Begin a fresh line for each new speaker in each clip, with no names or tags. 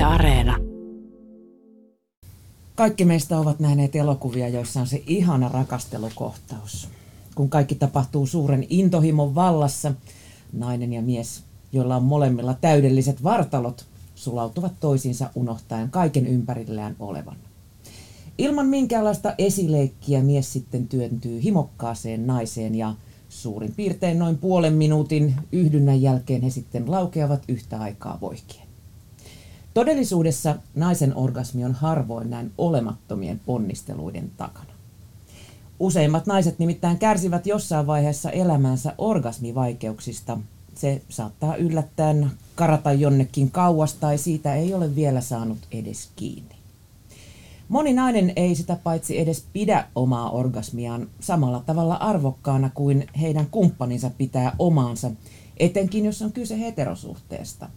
Yle Areena.
Kaikki meistä ovat nähneet elokuvia, joissa on se ihana rakastelukohtaus. Kun kaikki tapahtuu suuren intohimon vallassa, nainen ja mies, joilla on molemmilla täydelliset vartalot, sulautuvat toisiinsa unohtaen kaiken ympärillään olevan. Ilman minkäänlaista esileikkiä mies sitten työntyy himokkaaseen naiseen ja suurin piirtein noin puolen minuutin yhdynnän jälkeen he sitten laukeavat yhtä aikaa voihkien. Todellisuudessa naisen orgasmi on harvoin näin olemattomien ponnisteluiden takana. Useimmat naiset nimittäin kärsivät jossain vaiheessa elämänsä orgasmivaikeuksista. Se saattaa yllättäen karata jonnekin kauas tai siitä ei ole vielä saanut edes kiinni. Moni nainen ei sitä paitsi edes pidä omaa orgasmiaan samalla tavalla arvokkaana kuin heidän kumppaninsa pitää omaansa, etenkin jos on kyse heterosuhteesta.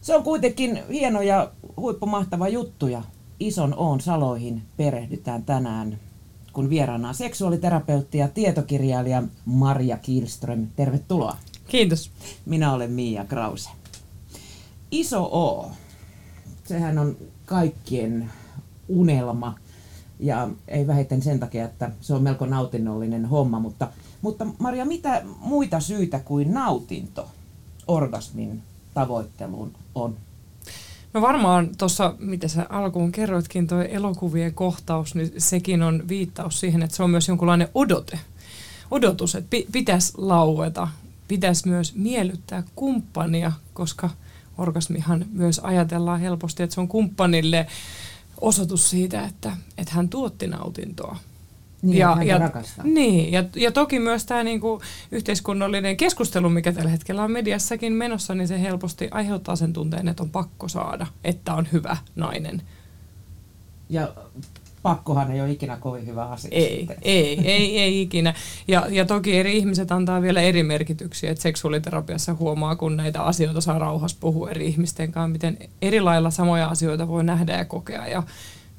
Se on kuitenkin hieno ja huippumahtava juttu ja ison oon saloihin perehdytään tänään, kun vieraana on seksuaaliterapeutti ja tietokirjailija Marja Kielström. Tervetuloa.
Kiitos.
Minä olen Mia Krause. Iso O, sehän on kaikkien unelma. Ja ei vähiten sen takia, että se on melko nautinnollinen homma. Mutta, mutta Maria, mitä muita syitä kuin nautinto orgasmin tavoitteluun on?
No varmaan tuossa, mitä sä alkuun kerroitkin, tuo elokuvien kohtaus, niin sekin on viittaus siihen, että se on myös jonkunlainen odote. Odotus, että pi- pitäisi laueta, pitäisi myös miellyttää kumppania, koska orgasmihan myös ajatellaan helposti, että se on kumppanille osoitus siitä, että, että hän tuotti nautintoa.
Niin,
ja, ja,
rakastaa.
niin ja, ja toki myös tämä niinku yhteiskunnallinen keskustelu, mikä tällä hetkellä on mediassakin menossa, niin se helposti aiheuttaa sen tunteen, että on pakko saada, että on hyvä nainen.
Ja pakkohan ei ole ikinä kovin hyvä asia.
Ei,
sitten.
ei, ei, ei ikinä. Ja, ja toki eri ihmiset antaa vielä eri merkityksiä, että seksuaaliterapiassa huomaa, kun näitä asioita saa rauhassa puhua eri ihmisten kanssa, miten eri lailla samoja asioita voi nähdä ja kokea ja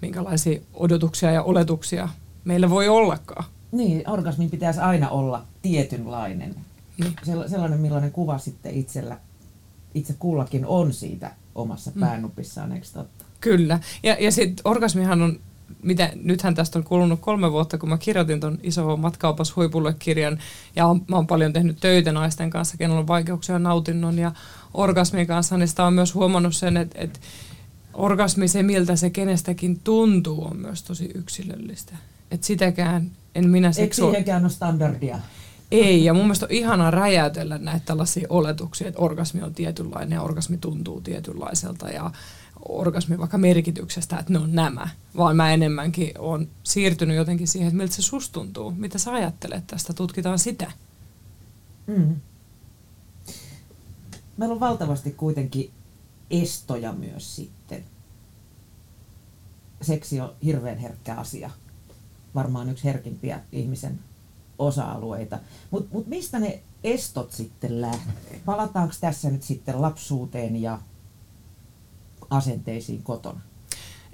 minkälaisia odotuksia ja oletuksia meillä voi ollakaan.
Niin, orgasmin pitäisi aina olla tietynlainen.
Niin.
Sella- Sellainen, millainen kuva sitten itsellä, itse kullakin on siitä omassa päänupissaan, eikö totta?
Kyllä. Ja, ja sitten orgasmihan on, mitä, nythän tästä on kulunut kolme vuotta, kun mä kirjoitin ton iso matkaupas huipulle kirjan, ja on, mä oon paljon tehnyt töitä naisten kanssa, kenellä on vaikeuksia nautinnon ja orgasmin kanssa, niin sitä on myös huomannut sen, että, että orgasmi, se miltä se kenestäkin tuntuu, on myös tosi yksilöllistä. Että sitäkään en minä
Eikö
seksua...
siihenkään ole standardia?
Ei, ja mun mielestä on ihanaa räjäytellä näitä tällaisia oletuksia, että orgasmi on tietynlainen ja orgasmi tuntuu tietynlaiselta ja orgasmi vaikka merkityksestä, että ne on nämä. Vaan mä enemmänkin on siirtynyt jotenkin siihen, että miltä se susta tuntuu, mitä sä ajattelet tästä, tutkitaan sitä.
Mm. Meillä on valtavasti kuitenkin estoja myös sitten. Seksi on hirveän herkkä asia. Varmaan yksi herkimpiä ihmisen osa-alueita. Mutta mut mistä ne estot sitten lähtee? Palataanko tässä nyt sitten lapsuuteen ja asenteisiin kotona?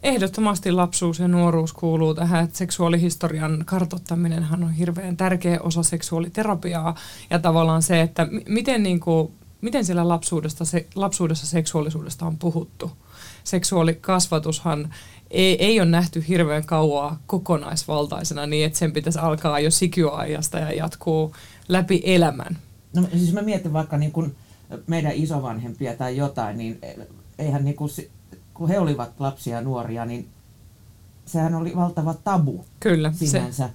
Ehdottomasti lapsuus ja nuoruus kuuluu tähän, että seksuaalihistorian kartoittaminenhan on hirveän tärkeä osa seksuaaliterapiaa ja tavallaan se, että miten, niin kuin, miten siellä lapsuudesta, se, lapsuudessa seksuaalisuudesta on puhuttu. Seksuaalikasvatushan ei, ei ole nähty hirveän kauaa kokonaisvaltaisena niin, että sen pitäisi alkaa jo sikiöajasta ja jatkuu läpi elämän.
No siis mä mietin vaikka niin kun meidän isovanhempia tai jotain, niin eihän niin kun, kun he olivat lapsia ja nuoria, niin sehän oli valtava tabu
Kyllä, se,
sinänsä.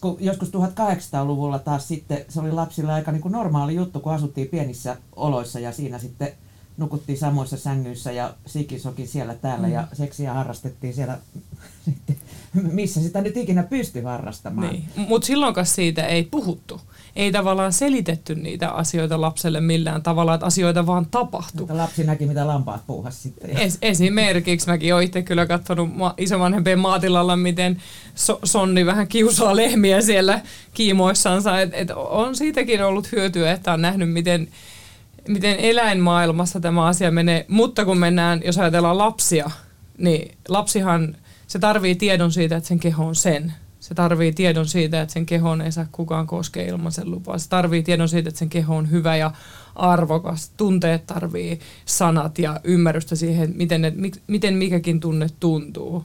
Kun joskus 1800-luvulla taas sitten se oli lapsille aika niin kuin normaali juttu, kun asuttiin pienissä oloissa ja siinä sitten nukuttiin samoissa sängyissä ja sikisoki siellä täällä
Mm.
ja seksiä harrastettiin siellä missä sitä nyt ikinä pystyi harrastamaan.
Niin. Mutta silloinkaan siitä ei puhuttu. Ei tavallaan selitetty niitä asioita lapselle millään tavalla, että asioita vaan tapahtui.
Mutta lapsi näki, mitä lampaat puuhas sitten.
Es, esimerkiksi mäkin olen itse kyllä katsonut ma- isovanhempien maatilalla, miten so- Sonni vähän kiusaa lehmiä siellä kiimoissansa. Et, et on siitäkin ollut hyötyä, että on nähnyt, miten, miten eläinmaailmassa tämä asia menee. Mutta kun mennään, jos ajatellaan lapsia, niin lapsihan, se tarvii tiedon siitä, että sen keho on sen. Se tarvii tiedon siitä, että sen kehoon ei saa kukaan koskea ilman sen lupaa. Se tarvii tiedon siitä, että sen keho on hyvä ja arvokas. Tunteet tarvii sanat ja ymmärrystä siihen, miten, ne, miten mikäkin tunne tuntuu.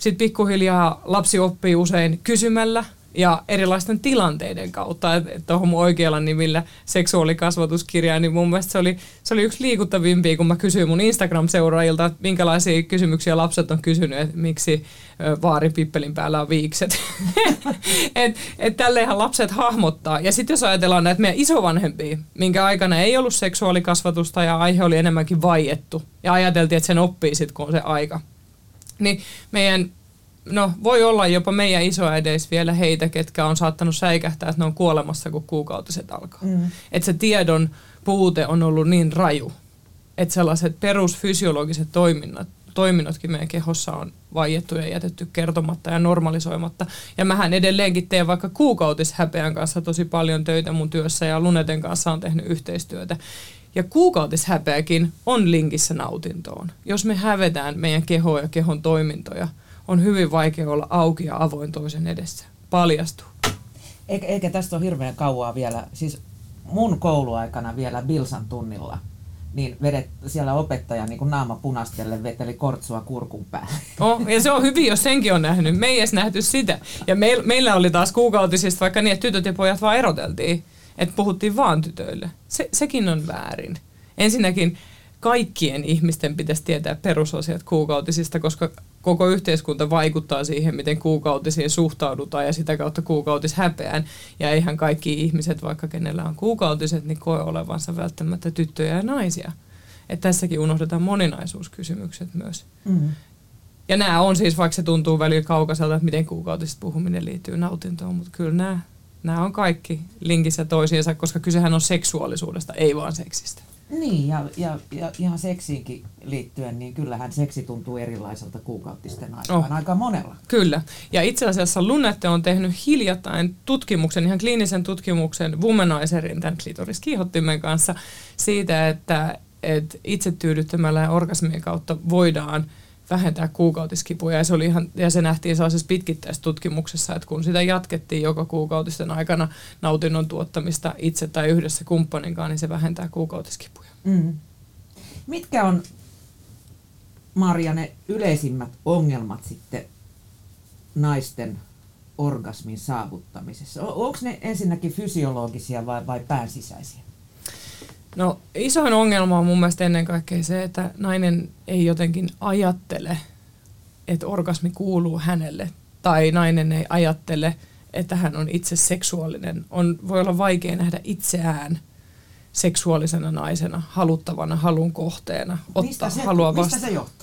Sitten pikkuhiljaa lapsi oppii usein kysymällä – ja erilaisten tilanteiden kautta. Että et mun oikealla nimillä seksuaalikasvatuskirja, niin mun mielestä se oli, se oli yksi liikuttavimpia, kun mä kysyin mun Instagram-seuraajilta, että minkälaisia kysymyksiä lapset on kysynyt, että miksi vaarin pippelin päällä on viikset. että et tälleenhän lapset hahmottaa. Ja sitten jos ajatellaan näitä meidän isovanhempia, minkä aikana ei ollut seksuaalikasvatusta ja aihe oli enemmänkin vaiettu, ja ajateltiin, että sen oppii sitten, kun on se aika. Niin meidän no voi olla jopa meidän isoäideis vielä heitä, ketkä on saattanut säikähtää, että ne on kuolemassa, kun kuukautiset alkaa. Mm. Että se tiedon puute on ollut niin raju, että sellaiset perusfysiologiset toiminnot, toiminnotkin meidän kehossa on vaiettu ja jätetty kertomatta ja normalisoimatta. Ja mähän edelleenkin teen vaikka kuukautishäpeän kanssa tosi paljon töitä mun työssä ja Luneten kanssa on tehnyt yhteistyötä. Ja kuukautishäpeäkin on linkissä nautintoon. Jos me hävetään meidän kehoa ja kehon toimintoja – on hyvin vaikea olla auki ja avoin toisen edessä. Paljastuu.
Eikä, eikä tästä ole hirveän kauaa vielä. Siis mun kouluaikana vielä Bilsan tunnilla niin vedet, siellä opettaja niin kuin naama punastelle veteli kortsua kurkun päälle.
Oh, ja se on hyvin, jos senkin on nähnyt. Me ei edes nähty sitä. Ja meil, meillä oli taas kuukautisista vaikka niin, että tytöt ja pojat vaan eroteltiin. Että puhuttiin vaan tytöille. Se, sekin on väärin. Ensinnäkin kaikkien ihmisten pitäisi tietää perusasiat kuukautisista, koska koko yhteiskunta vaikuttaa siihen, miten kuukautisiin suhtaudutaan ja sitä kautta kuukautis häpeään. Ja eihän kaikki ihmiset, vaikka kenellä on kuukautiset, niin koe olevansa välttämättä tyttöjä ja naisia. Että tässäkin unohdetaan moninaisuuskysymykset myös. Mm. Ja nämä on siis, vaikka se tuntuu välillä kaukaiselta, että miten kuukautisesta puhuminen liittyy nautintoon, mutta kyllä nämä, nämä on kaikki linkissä toisiinsa, koska kysehän on seksuaalisuudesta, ei vaan seksistä.
Niin, ja, ja, ja ihan seksiinkin liittyen, niin kyllähän seksi tuntuu erilaiselta kuukautisten aikaan oh. aika monella.
Kyllä, ja itse asiassa Lunnette on tehnyt hiljattain tutkimuksen, ihan kliinisen tutkimuksen Womanizerin, tämän klitoriskiihottimen kanssa, siitä, että, että itse tyydyttämällä ja orgasmien kautta voidaan – vähentää kuukautiskipuja. Ja se, oli ihan, ja se nähtiin sellaisessa pitkittäistutkimuksessa, että kun sitä jatkettiin joka kuukautisten aikana nautinnon tuottamista itse tai yhdessä kumppaninkaan, niin se vähentää kuukautiskipuja. Mm.
Mitkä on, Maria, ne yleisimmät ongelmat sitten naisten orgasmin saavuttamisessa? Onko ne ensinnäkin fysiologisia vai, vai päänsisäisiä?
No isoin ongelma on mun mielestä ennen kaikkea se, että nainen ei jotenkin ajattele, että orgasmi kuuluu hänelle. Tai nainen ei ajattele, että hän on itse seksuaalinen. On, voi olla vaikea nähdä itseään seksuaalisena naisena, haluttavana, halun kohteena, ottaa mistä
se,
halua
vastaan. Mistä se johtuu?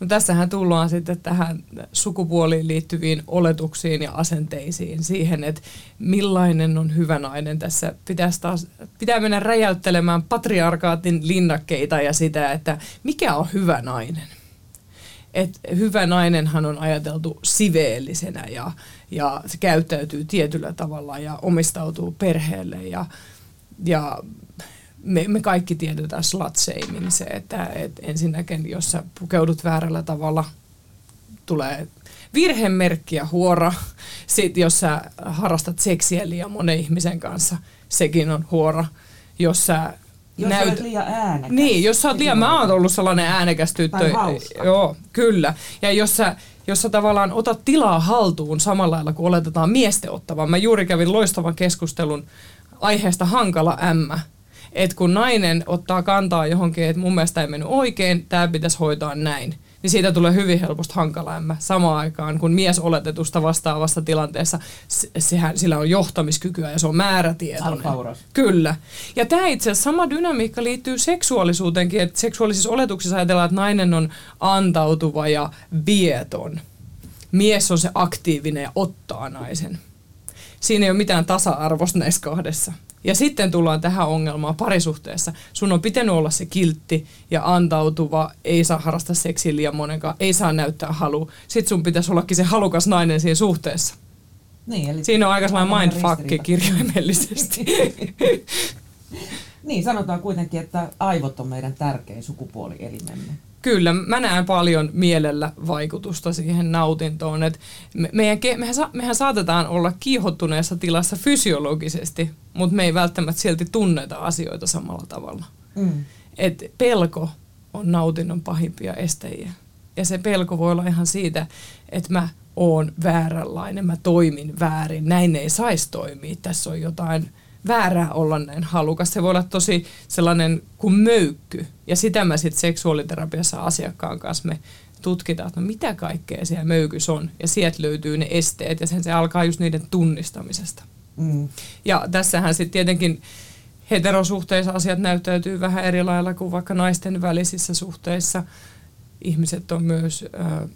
No tässähän tullaan sitten tähän sukupuoliin liittyviin oletuksiin ja asenteisiin, siihen, että millainen on hyvä nainen tässä. Pitäisi taas, pitää mennä räjäyttelemään patriarkaatin linnakkeita ja sitä, että mikä on hyvä nainen. Et hyvä nainenhan on ajateltu siveellisenä ja, ja se käyttäytyy tietyllä tavalla ja omistautuu perheelle ja, ja me, me kaikki tiedetään slut shaming, se, että et ensinnäkin, jos sä pukeudut väärällä tavalla, tulee virhemerkki ja huora. Sitten jos sä harrastat seksiä liian monen ihmisen kanssa, sekin on huora. Jos sä
jos näyt... olet liian äänekäs.
Niin, jos sä oot liian, mä oon ollut sellainen äänekäs tyttö.
Tai hauska.
Joo, kyllä. Ja jos sä, jos sä tavallaan otat tilaa haltuun samalla lailla kuin oletetaan miesten ottavan. Mä juuri kävin loistavan keskustelun aiheesta hankala ämmä että kun nainen ottaa kantaa johonkin, että mun mielestä ei mennyt oikein, tämä pitäisi hoitaa näin, niin siitä tulee hyvin helposti hankala ämmä. Samaan aikaan, kun mies oletetusta vastaavassa tilanteessa, sehän, sillä on johtamiskykyä ja se on määrätietoinen.
Alfauros.
Kyllä. Ja tämä itse asiassa sama dynamiikka liittyy seksuaalisuuteenkin, että seksuaalisissa oletuksissa ajatellaan, että nainen on antautuva ja vieton. Mies on se aktiivinen ja ottaa naisen. Siinä ei ole mitään tasa-arvosta näissä kahdessa. Ja sitten tullaan tähän ongelmaan parisuhteessa. Sun on pitänyt olla se kiltti ja antautuva, ei saa harrastaa seksiä liian monenkaan, ei saa näyttää halu. Sitten sun pitäisi ollakin se halukas nainen siinä suhteessa.
Niin, eli
siinä on aika sellainen mindfuck kirjaimellisesti.
Niin, sanotaan kuitenkin, että aivot on meidän tärkein sukupuolielimemme.
Kyllä, mä näen paljon mielellä vaikutusta siihen nautintoon. Et me, meidän, mehän, mehän saatetaan olla kiihottuneessa tilassa fysiologisesti, mutta me ei välttämättä silti tunneta asioita samalla tavalla. Mm. Et pelko on nautinnon pahimpia estäjiä. Ja se pelko voi olla ihan siitä, että mä oon vääränlainen, mä toimin väärin, näin ei saisi toimia, tässä on jotain väärää olla näin halukas. Se voi olla tosi sellainen kuin möykky. Ja sitä mä sitten seksuaaliterapiassa asiakkaan kanssa me tutkitaan, että no mitä kaikkea siellä möykys on. Ja sieltä löytyy ne esteet ja sen se alkaa just niiden tunnistamisesta. Mm. Ja tässähän sitten tietenkin heterosuhteissa asiat näyttäytyy vähän eri lailla kuin vaikka naisten välisissä suhteissa. Ihmiset on myös, äh,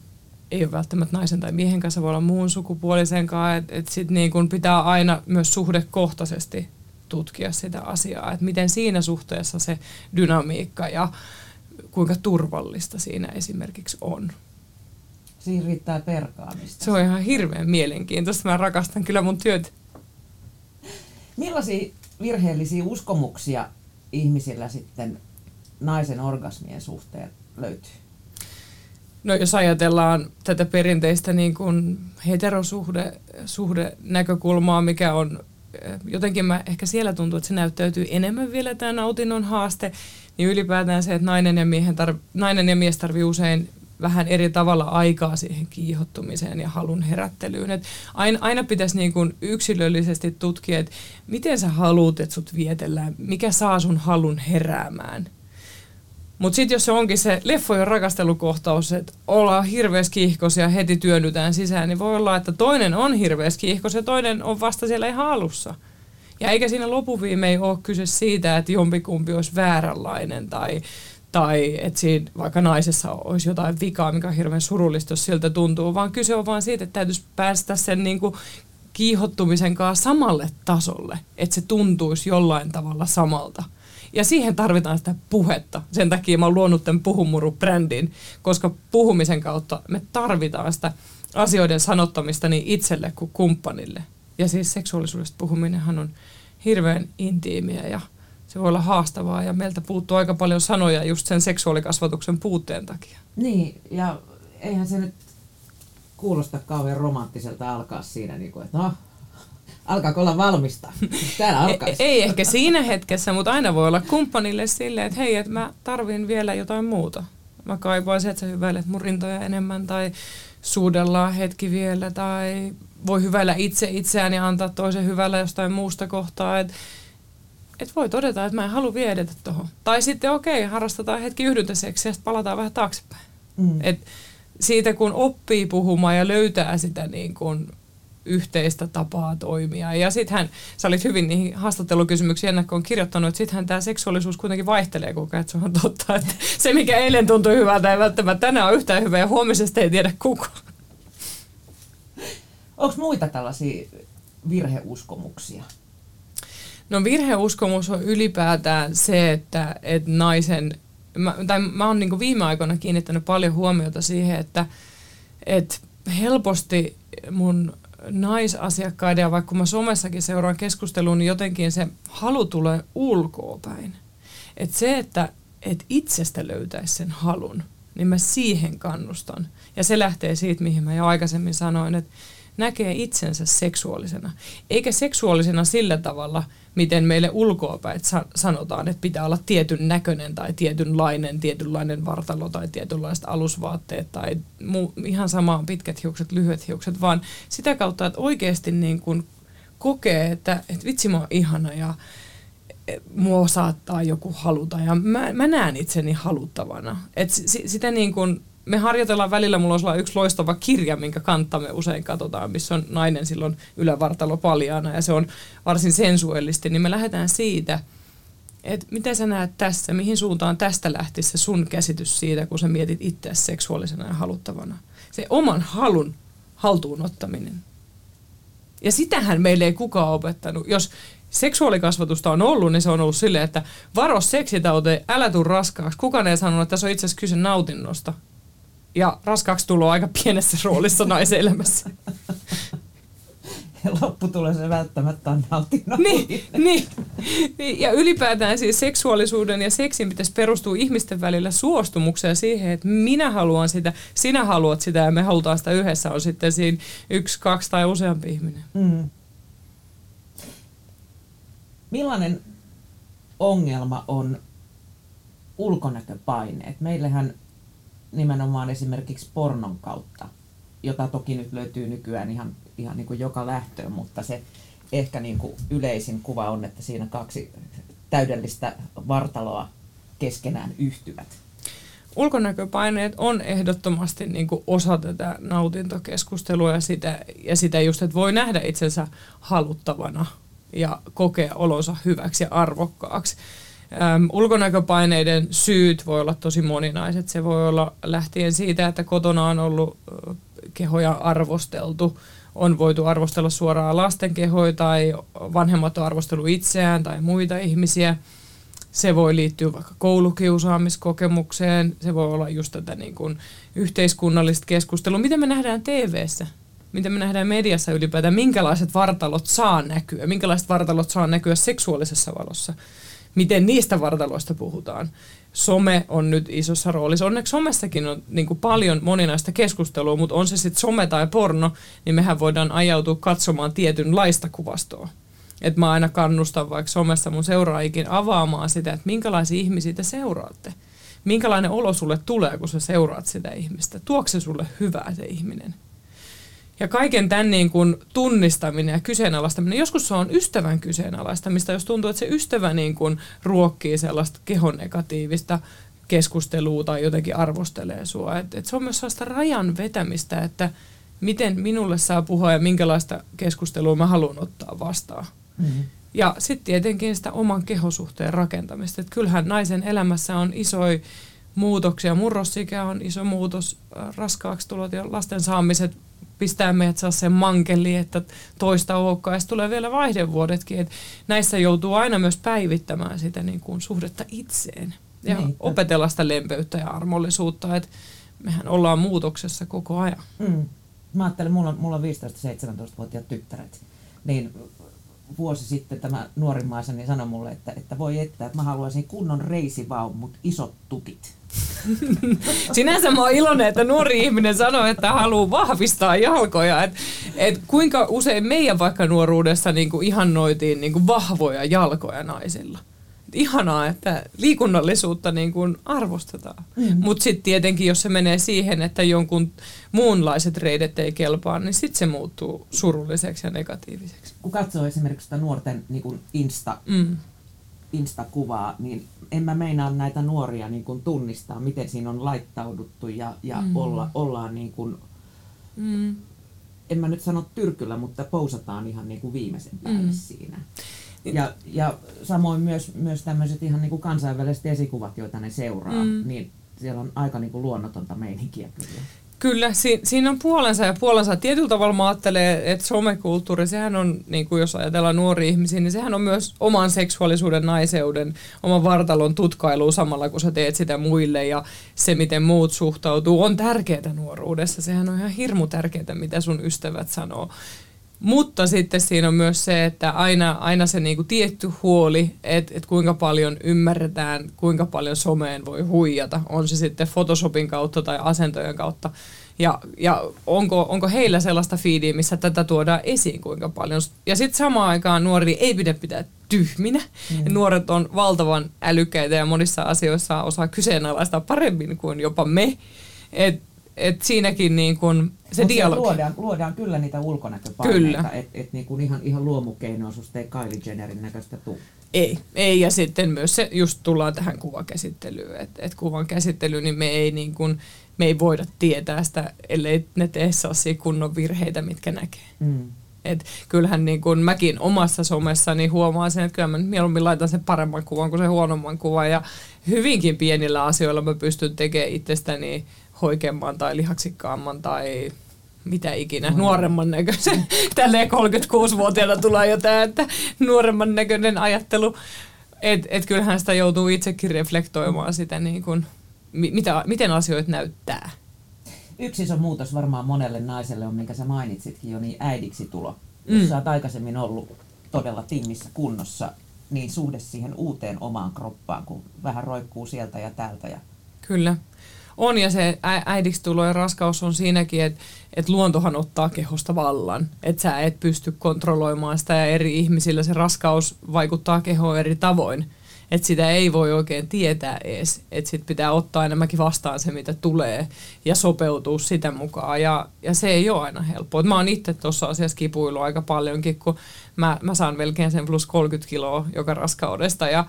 ei ole välttämättä naisen tai miehen kanssa, voi olla muun sukupuolisen kanssa, että et sit niin kun pitää aina myös suhdekohtaisesti tutkia sitä asiaa, että miten siinä suhteessa se dynamiikka ja kuinka turvallista siinä esimerkiksi on.
Siinä riittää perkaamista.
Se on ihan hirveän mielenkiintoista. Mä rakastan kyllä mun työt.
Millaisia virheellisiä uskomuksia ihmisillä sitten naisen orgasmien suhteen löytyy?
No jos ajatellaan tätä perinteistä niin kuin heterosuhde suhde näkökulmaa, mikä on jotenkin mä ehkä siellä tuntuu, että se näyttäytyy enemmän vielä tämä nautinnon haaste, niin ylipäätään se, että nainen ja, miehen tarv, nainen ja mies tarvii usein vähän eri tavalla aikaa siihen kiihottumiseen ja halun herättelyyn. Et aina, aina pitäisi niin kuin yksilöllisesti tutkia, että miten sä haluat, että sut vietellään, mikä saa sun halun heräämään. Mutta sitten jos se onkin se leffojen rakastelukohtaus, että ollaan hirveästi kiihkoisia ja heti työnnytään sisään, niin voi olla, että toinen on hirveästi kiihkos ja toinen on vasta siellä ihan alussa. Ja eikä siinä lopuviimein ole kyse siitä, että jompikumpi olisi vääränlainen tai, tai että siinä vaikka naisessa olisi jotain vikaa, mikä on hirveän surullista, jos siltä tuntuu, vaan kyse on vain siitä, että täytyisi päästä sen niin kuin kiihottumisen kanssa samalle tasolle, että se tuntuisi jollain tavalla samalta. Ja siihen tarvitaan sitä puhetta. Sen takia mä oon luonut tämän Puhumuru-brändin, koska puhumisen kautta me tarvitaan sitä asioiden sanottamista niin itselle kuin kumppanille. Ja siis seksuaalisuudesta puhuminenhan on hirveän intiimiä ja se voi olla haastavaa ja meiltä puuttuu aika paljon sanoja just sen seksuaalikasvatuksen puutteen takia.
Niin, ja eihän se nyt kuulosta kauhean romanttiselta alkaa siinä, niin kuin, että no, alkaako olla valmista? Täällä alkaisi.
Ei, ei ehkä siinä hetkessä, mutta aina voi olla kumppanille silleen, että hei, että mä tarvin vielä jotain muuta. Mä kaipaisin, että sä hyväilet mun rintoja enemmän tai suudellaan hetki vielä tai voi hyväillä itse itseään ja antaa toisen hyvällä jostain muusta kohtaa. Että et voi todeta, että mä en halua viedä tuohon. Tai sitten okei, okay, harrastetaan hetki yhdyntäseksi ja sitten palataan vähän taaksepäin. Mm. Et siitä kun oppii puhumaan ja löytää sitä niin kun yhteistä tapaa toimia. Ja sittenhän, sä olit hyvin niihin haastattelukysymyksiin ennakkoon kirjoittanut, että sittenhän tämä seksuaalisuus kuitenkin vaihtelee ajan, se on totta, että se mikä eilen tuntui hyvältä ei välttämättä tänään ole yhtään hyvä ja huomisesta ei tiedä kuka.
Onko muita tällaisia virheuskomuksia?
No virheuskomus on ylipäätään se, että, että naisen, mä, tai mä oon niin viime aikoina kiinnittänyt paljon huomiota siihen, että, että helposti mun naisasiakkaiden ja vaikka mä somessakin seuraan keskustelua, niin jotenkin se halu tulee ulkoa päin. Et se, että et itsestä löytäisi sen halun, niin mä siihen kannustan. Ja se lähtee siitä, mihin mä jo aikaisemmin sanoin, että näkee itsensä seksuaalisena. Eikä seksuaalisena sillä tavalla, miten meille ulkoapäin sanotaan, että pitää olla tietyn näköinen tai tietynlainen, tietynlainen vartalo tai tietynlaiset alusvaatteet tai muu, ihan samaan pitkät hiukset, lyhyet hiukset, vaan sitä kautta, että oikeasti niin kuin kokee, että, että vitsi mä oon ihana ja e, mua saattaa joku haluta ja mä, mä näen itseni haluttavana. Et sitä niin kuin me harjoitellaan välillä, mulla on yksi loistava kirja, minkä kantta me usein katsotaan, missä on nainen silloin ylävartalo paljaana ja se on varsin sensuellisti, niin me lähdetään siitä, että miten sä näet tässä, mihin suuntaan tästä lähtisi se sun käsitys siitä, kun sä mietit itseäsi seksuaalisena ja haluttavana. Se oman halun haltuun ottaminen. Ja sitähän meille ei kukaan opettanut. Jos seksuaalikasvatusta on ollut, niin se on ollut silleen, että varo seksitaute, älä tuu raskaaksi. Kukaan ei sanonut, että tässä on itse asiassa kyse nautinnosta ja raskaaksi tulo aika pienessä roolissa naisen elämässä.
lopputulos ei välttämättä on nautinnon
niin, niin, niin, ja ylipäätään siis seksuaalisuuden ja seksin pitäisi perustua ihmisten välillä suostumukseen siihen, että minä haluan sitä, sinä haluat sitä ja me halutaan sitä yhdessä, on sitten siinä yksi, kaksi tai useampi ihminen. Mm.
Millainen ongelma on ulkonäköpaineet? Meillähän nimenomaan esimerkiksi pornon kautta, jota toki nyt löytyy nykyään ihan, ihan niin kuin joka lähtöön, mutta se ehkä niin kuin yleisin kuva on, että siinä kaksi täydellistä vartaloa keskenään yhtyvät.
Ulkonäköpaineet on ehdottomasti niin kuin osa tätä nautintokeskustelua ja sitä, ja sitä just, että voi nähdä itsensä haluttavana ja kokea olonsa hyväksi ja arvokkaaksi. Äm, ulkonäköpaineiden syyt voi olla tosi moninaiset. Se voi olla lähtien siitä, että kotona on ollut kehoja arvosteltu, on voitu arvostella suoraan lasten kehoja tai vanhemmat on arvostellut itseään tai muita ihmisiä. Se voi liittyä vaikka koulukiusaamiskokemukseen, se voi olla just tätä niin kuin yhteiskunnallista keskustelua. Miten me nähdään TV-ssä? Miten me nähdään mediassa ylipäätään? Minkälaiset vartalot saa näkyä? Minkälaiset vartalot saa näkyä seksuaalisessa valossa? Miten niistä vartaloista puhutaan. Some on nyt isossa roolissa. Onneksi somessakin on niin kuin paljon moninaista keskustelua, mutta on se sitten some tai porno, niin mehän voidaan ajautua katsomaan tietynlaista kuvastoa. Että mä aina kannustan vaikka somessa mun seuraajikin avaamaan sitä, että minkälaisia ihmisiä te seuraatte. Minkälainen olo sulle tulee, kun sä seuraat sitä ihmistä. Tuokse se sulle hyvää se ihminen? Ja kaiken tämän niin kuin tunnistaminen ja kyseenalaistaminen, joskus se on ystävän kyseenalaistamista, jos tuntuu, että se ystävä niin kuin ruokkii sellaista kehon negatiivista keskustelua tai jotenkin arvostelee sua. Et, et se on myös sellaista rajan vetämistä, että miten minulle saa puhua ja minkälaista keskustelua mä haluan ottaa vastaan. Mm-hmm. Ja sitten tietenkin sitä oman kehosuhteen rakentamista. Et kyllähän naisen elämässä on isoja muutoksia. Murrosikä on iso muutos, raskaaksi tulot ja lasten saamiset pistää meidät saa sen mankeli, että toista olekaan. Ja tulee vielä vaihdevuodetkin, että näissä joutuu aina myös päivittämään sitä niin kuin suhdetta itseen. Ja niin. opetella sitä lempeyttä ja armollisuutta, että mehän ollaan muutoksessa koko ajan. Mm.
Mä ajattelen, mulla on, mulla on 15-17-vuotiaat tyttäret, niin vuosi sitten tämä nuorimmaiseni sanoi mulle, että, että voi että, että mä haluaisin kunnon reisivaun, mutta isot tukit.
Sinänsä mä oon iloinen, että nuori ihminen sanoo, että haluaa vahvistaa jalkoja. Et, et kuinka usein meidän vaikka nuoruudessa niin kuin ihannoitiin niin kuin vahvoja jalkoja naisilla. Et ihanaa, että liikunnallisuutta niin kuin arvostetaan. Mm. Mutta sitten tietenkin, jos se menee siihen, että jonkun muunlaiset reidet ei kelpaa, niin sitten se muuttuu surulliseksi ja negatiiviseksi.
Kun katsoo esimerkiksi sitä nuorten niin Insta, mm. Insta-kuvaa, niin en mä meinaa näitä nuoria niin kuin tunnistaa, miten siinä on laittauduttu ja, ja mm. olla, ollaan niin kuin, mm. en mä nyt sano tyrkyllä, mutta pousataan ihan niin kuin viimeisen päälle mm. siinä. Ja, ja samoin myös, myös tämmöiset ihan niin kuin kansainväliset esikuvat, joita ne seuraa, mm. niin siellä on aika niin kuin luonnotonta meininkiä kyllä.
Kyllä, si- siinä on puolensa ja puolensa. Tietyllä tavalla mä ajattelen, että somekulttuuri, sehän on, niin kuin jos ajatellaan nuoria ihmisiä, niin sehän on myös oman seksuaalisuuden, naiseuden, oman vartalon tutkailu samalla, kun sä teet sitä muille ja se, miten muut suhtautuu, on tärkeää nuoruudessa. Sehän on ihan hirmu tärkeää, mitä sun ystävät sanoo. Mutta sitten siinä on myös se, että aina, aina se niinku tietty huoli, että et kuinka paljon ymmärretään, kuinka paljon someen voi huijata. On se sitten Photoshopin kautta tai asentojen kautta. Ja, ja onko, onko heillä sellaista fiidiä, missä tätä tuodaan esiin kuinka paljon. Ja sitten samaan aikaan nuori ei pidä pitää tyhminä. Mm. Nuoret on valtavan älykkäitä ja monissa asioissa osaa kyseenalaistaa paremmin kuin jopa me. Et et siinäkin niin kun se Mut dialogi.
Luodaan, luodaan kyllä niitä ulkonäköpaineita, että et niin kun ihan, ihan luomukeinoa susta ei Kylie Jennerin näköistä tuu.
Ei, ei, ja sitten myös se, just tullaan tähän kuvakäsittelyyn, että et kuvan käsittely, niin me ei, niin kun, me ei voida tietää sitä, ellei ne tee sellaisia kunnon virheitä, mitkä näkee. Mm. Et kyllähän niin kun mäkin omassa somessani huomaan sen, että kyllä mä mieluummin laitan sen paremman kuvan kuin sen huonomman kuvan. Ja hyvinkin pienillä asioilla mä pystyn tekemään itsestäni hoikemman tai lihaksikkaamman tai mitä ikinä, no. nuoremman näköisen. Tälleen 36-vuotiaana tulee jo tämä, että nuoremman näköinen ajattelu. Että et kyllähän sitä joutuu itsekin reflektoimaan sitä, niin kun, mitä, miten asioita näyttää.
Yksi iso muutos varmaan monelle naiselle on, minkä sä mainitsitkin jo, niin äidiksi tulo. jos mm. sä oot aikaisemmin ollut todella timmissä kunnossa, niin suhde siihen uuteen omaan kroppaan, kun vähän roikkuu sieltä ja täältä. Ja...
Kyllä. On ja se äidiksi tulo ja raskaus on siinäkin, että et luontohan ottaa kehosta vallan. Että sä et pysty kontrolloimaan sitä ja eri ihmisillä se raskaus vaikuttaa kehoon eri tavoin. Että sitä ei voi oikein tietää edes. Että sit pitää ottaa enemmänkin vastaan se, mitä tulee ja sopeutua sitä mukaan. Ja, ja se ei ole aina helppoa. mä oon itse tuossa asiassa kipuillut aika paljonkin, kun mä, mä saan melkein sen plus 30 kiloa joka raskaudesta. Ja,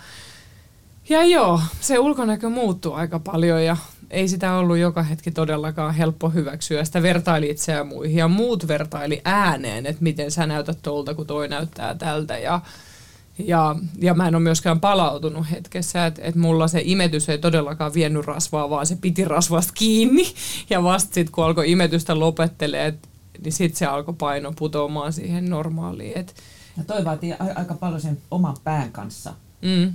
ja joo, se ulkonäkö muuttuu aika paljon ja ei sitä ollut joka hetki todellakaan helppo hyväksyä. Sitä vertaili itseä muihin ja muut vertaili ääneen, että miten sä näytät tuolta, kun toi näyttää tältä. Ja, ja, ja mä en ole myöskään palautunut hetkessä, että et mulla se imetys ei todellakaan vienyt rasvaa, vaan se piti rasvasta kiinni. Ja vasta sitten kun alkoi imetystä lopettelee, niin sitten se alkoi paino putoamaan siihen normaaliin. Et,
ja toi vaatii aika paljon sen oman pään kanssa mm,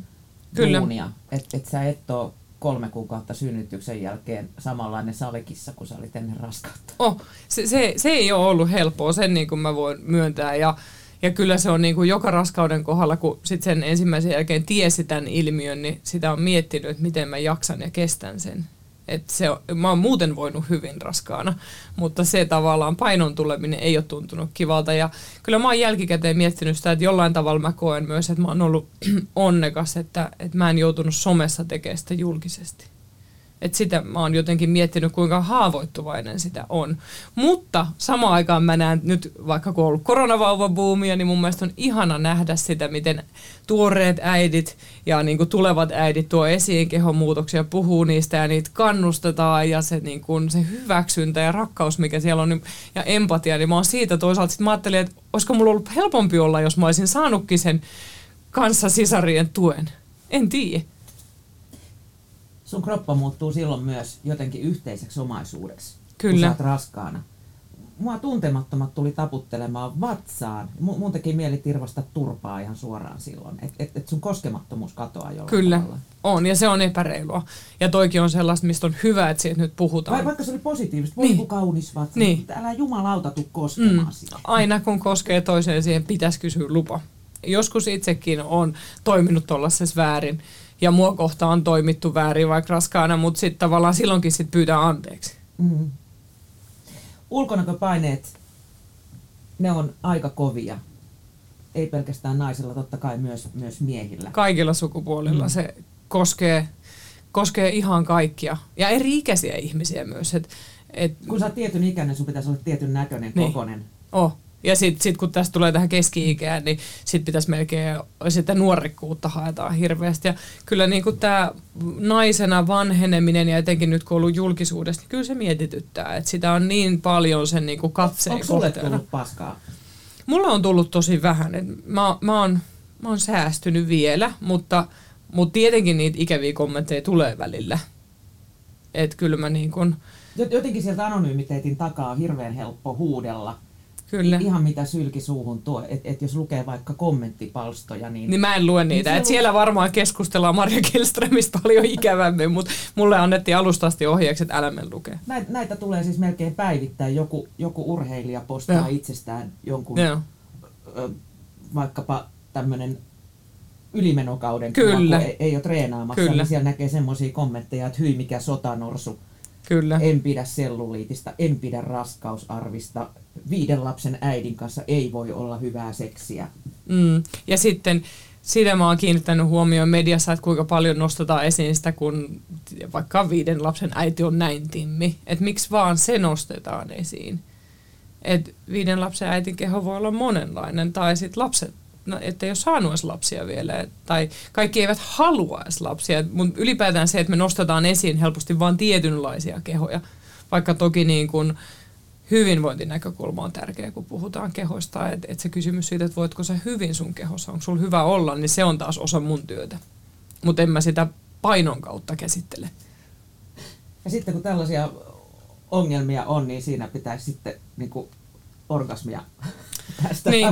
kyllä. Että et sä et ole kolme kuukautta synnytyksen jälkeen samanlainen savikissa kuin sä olit ennen raskautta.
Oh, se, se, se ei ole ollut helppoa, sen niin kuin mä voin myöntää. Ja, ja kyllä se on niin kuin joka raskauden kohdalla, kun sit sen ensimmäisen jälkeen tiesi tämän ilmiön, niin sitä on miettinyt, että miten mä jaksan ja kestän sen. Et se, mä oon muuten voinut hyvin raskaana, mutta se tavallaan painon tuleminen ei ole tuntunut kivalta. Ja kyllä mä oon jälkikäteen miettinyt sitä, että jollain tavalla mä koen myös, että mä oon ollut onnekas, että, että mä en joutunut somessa tekemään sitä julkisesti. Et sitä mä oon jotenkin miettinyt, kuinka haavoittuvainen sitä on. Mutta samaan aikaan mä näen nyt, vaikka kun on ollut koronavauvabuumia, niin mun mielestä on ihana nähdä sitä, miten tuoreet äidit ja niin kuin tulevat äidit tuo esiin kehomuutoksia, puhuu niistä ja niitä kannustetaan ja se, niin kuin, se hyväksyntä ja rakkaus, mikä siellä on niin, ja empatia, niin mä oon siitä toisaalta sitten mä ajattelin, että olisiko mulla ollut helpompi olla, jos mä olisin saanutkin sen kanssa sisarien tuen. En tiedä
sun kroppa muuttuu silloin myös jotenkin yhteiseksi omaisuudeksi, Kyllä. kun sä oot raskaana. Mua tuntemattomat tuli taputtelemaan vatsaan. Mun teki mieli tirvasta turpaa ihan suoraan silloin. Että et, et sun koskemattomuus katoaa jollain
Kyllä,
tavalla.
on ja se on epäreilua. Ja toikin on sellaista, mistä on hyvä, että siitä nyt puhutaan.
Vai, vaikka se oli positiivista, voi niin. kaunis vatsa, niin. mutta älä jumalauta tuu koskemaan mm.
Aina kun koskee toiseen, siihen pitäisi kysyä lupa. Joskus itsekin on toiminut tuollaisessa väärin ja mua kohtaan on toimittu väärin vaikka raskaana, mutta sitten tavallaan silloinkin sit pyytää anteeksi. Mm.
Ulkonäköpaineet, ne on aika kovia. Ei pelkästään naisilla, totta kai myös, myös miehillä.
Kaikilla sukupuolilla mm. se koskee, koskee ihan kaikkia. Ja eri ikäisiä ihmisiä myös. Et,
et, Kun sä oot tietyn ikäinen, sun pitäisi olla tietyn näköinen, niin. kokonen.
Oh. Ja sitten sit kun tästä tulee tähän keski-ikään, niin sitten pitäisi melkein sitä nuorikkuutta haetaan hirveästi. Ja kyllä niin tämä naisena vanheneminen ja etenkin nyt kun on ollut julkisuudessa, niin kyllä se mietityttää. Että sitä on niin paljon sen niin kuin katseen
Onko sulle tullut paskaa?
Mulla on tullut tosi vähän. Et mä, mä, oon, mä oon säästynyt vielä, mutta, mutta tietenkin niitä ikäviä kommentteja tulee välillä. Että kyllä mä niin kuin...
Jotenkin sieltä anonymiteetin takaa on hirveän helppo huudella – Kyllä. Ihan mitä sylki suuhun tuo, että et jos lukee vaikka kommenttipalstoja, niin...
Niin mä en lue niitä, niin että siellä varmaan keskustellaan Marja Kilströmistä paljon ikävämmin, mutta mulle annettiin alusta asti ohjeeksi, että älä lukea.
Näitä, näitä tulee siis melkein päivittäin, joku, joku urheilija postaa ja. itsestään jonkun, ja. ö, vaikkapa tämmöinen ylimenokauden Kyllä. Kuva, ei, ei ole treenaamassa, Kyllä. niin siellä näkee semmoisia kommentteja, että hyi mikä sotanorsu, Kyllä. en pidä selluliitista, en pidä raskausarvista, viiden lapsen äidin kanssa ei voi olla hyvää seksiä.
Mm. Ja sitten sitä mä oon kiinnittänyt huomioon mediassa, että kuinka paljon nostetaan esiin sitä, kun vaikka viiden lapsen äiti on näin timmi. Että miksi vaan se nostetaan esiin. Että viiden lapsen äitin keho voi olla monenlainen, tai sitten lapset, no, että ei ole saanut edes lapsia vielä, et, tai kaikki eivät halua edes lapsia. Mutta ylipäätään se, että me nostetaan esiin helposti vain tietynlaisia kehoja, vaikka toki niin kuin, hyvinvointinäkökulma on tärkeä, kun puhutaan kehoista. Että et se kysymys siitä, että voitko sä hyvin sun kehossa, onko sulla hyvä olla, niin se on taas osa mun työtä. Mutta en mä sitä painon kautta käsittele.
Ja sitten kun tällaisia ongelmia on, niin siinä pitäisi sitten niin kuin orgasmia päästä
niin,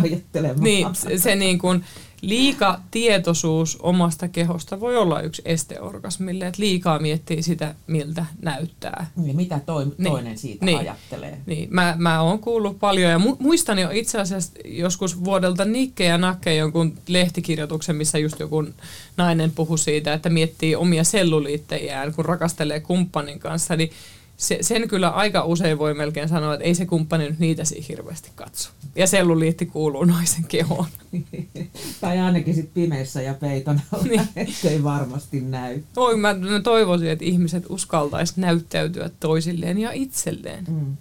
Niin, se, se niin kuin, liika tietoisuus omasta kehosta voi olla yksi este orgasmille, että liikaa miettii sitä, miltä näyttää.
Niin, mitä toi, niin, toinen siitä niin, ajattelee.
Niin, mä, mä oon kuullut paljon ja mu- muistan jo itse asiassa joskus vuodelta Nikke ja Nakke jonkun lehtikirjoituksen, missä just joku nainen puhui siitä, että miettii omia selluliittejään, kun rakastelee kumppanin kanssa, niin se, sen kyllä aika usein voi melkein sanoa, että ei se kumppani nyt niitä siinä hirveästi katso. Ja selluliitti kuuluu naisen kehoon.
tai ainakin sitten pimeässä ja peiton alla, niin. ettei varmasti näy.
Oi, mä, mä toivoisin, että ihmiset uskaltaisi näyttäytyä toisilleen ja itselleen. Mm.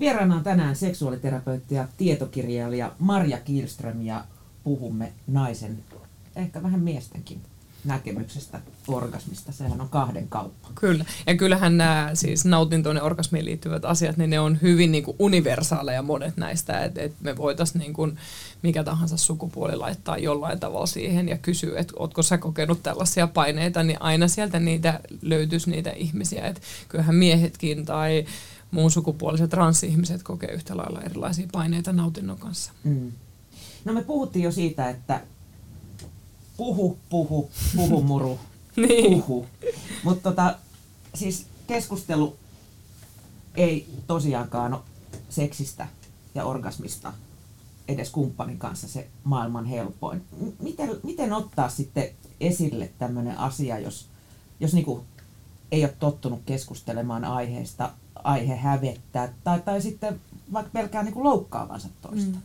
Vieraana on tänään seksuaaliterapeutti ja tietokirjailija Marja Kielström ja puhumme naisen, ehkä vähän miestenkin näkemyksestä orgasmista. Sehän on kahden kauppa.
Kyllä. Ja kyllähän nämä siis nautintoon ja orgasmiin liittyvät asiat, niin ne on hyvin niin kuin universaaleja monet näistä. Että et me voitaisiin niin kuin mikä tahansa sukupuoli laittaa jollain tavalla siihen ja kysyä, että ootko sä kokenut tällaisia paineita, niin aina sieltä niitä löytyisi niitä ihmisiä. Että kyllähän miehetkin tai muun sukupuoliset transihmiset kokee yhtä lailla erilaisia paineita nautinnon kanssa. Mm.
No me puhuttiin jo siitä, että puhu, puhu, puhu muru, niin. puhu. Mutta tota, siis keskustelu ei tosiaankaan ole seksistä ja orgasmista edes kumppanin kanssa se maailman helpoin. Miten, miten ottaa sitten esille tämmöinen asia, jos, jos niinku ei ole tottunut keskustelemaan aiheesta, aihe hävettää tai, tai sitten vaikka pelkää niinku loukkaavansa toista? Mm.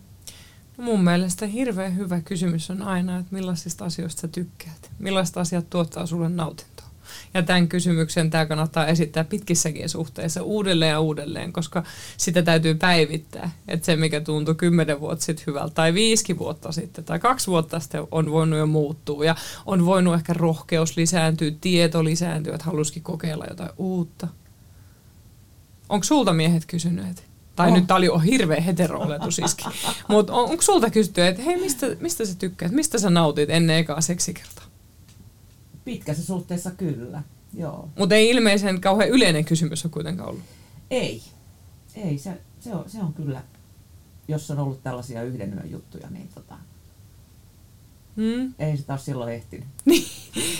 Mun mielestä hirveän hyvä kysymys on aina, että millaisista asioista sä tykkäät. Millaiset asiat tuottaa sulle nautintoa. Ja tämän kysymyksen tämä kannattaa esittää pitkissäkin suhteissa uudelleen ja uudelleen, koska sitä täytyy päivittää. Että se, mikä tuntui kymmenen vuotta sitten hyvältä, tai viisi vuotta sitten, tai kaksi vuotta sitten on voinut jo muuttua. Ja on voinut ehkä rohkeus lisääntyä, tieto lisääntyä, että halusikin kokeilla jotain uutta. Onko sulta miehet kysynyt, että tai oh. nyt tämä oli hirveä hetero-oletus iski. Mutta on, onko sulta kysytty, että hei, mistä, mistä sä tykkäät, mistä sä nautit ennen ekaa seksikertaa?
Pitkässä suhteessa kyllä, joo.
Mutta ei ilmeisen kauhean yleinen kysymys ole kuitenkaan ollut.
Ei, ei, se, se, on, se on kyllä, jos on ollut tällaisia yhden yön juttuja, niin tota, hmm. ei se taas silloin ehtinyt.
niin,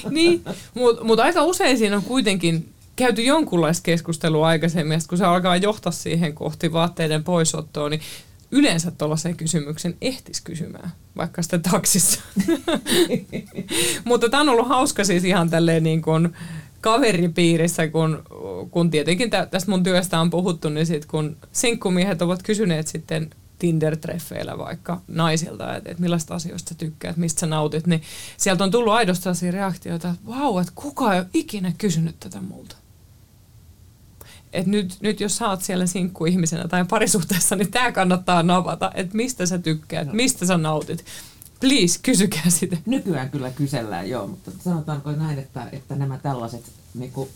niin. mutta mut aika usein siinä on kuitenkin käyty jonkunlaista keskustelua aikaisemmin, kun se alkaa johtaa siihen kohti vaatteiden poisottoa, niin yleensä tuollaisen kysymyksen ehtis kysymään, vaikka sitten taksissa. Mutta tämä on ollut hauska siis ihan tälleen niin kuin kaveripiirissä, kun, kun tietenkin tästä mun työstä on puhuttu, niin sit kun sinkkumiehet ovat kysyneet sitten Tinder-treffeillä vaikka naisilta, että, että millaista asioista sä tykkäät, mistä sä nautit, niin sieltä on tullut aidosti sellaisia reaktioita, että vau, että kuka ei ole ikinä kysynyt tätä multa et nyt, nyt jos sä oot siellä sinkkuihmisenä tai parisuhteessa, niin tämä kannattaa navata, että mistä sä tykkäät, no. mistä sä nautit. Please, kysykää sitä.
Nykyään kyllä kysellään, joo, mutta sanotaanko näin, että, että nämä tällaiset niin kuin,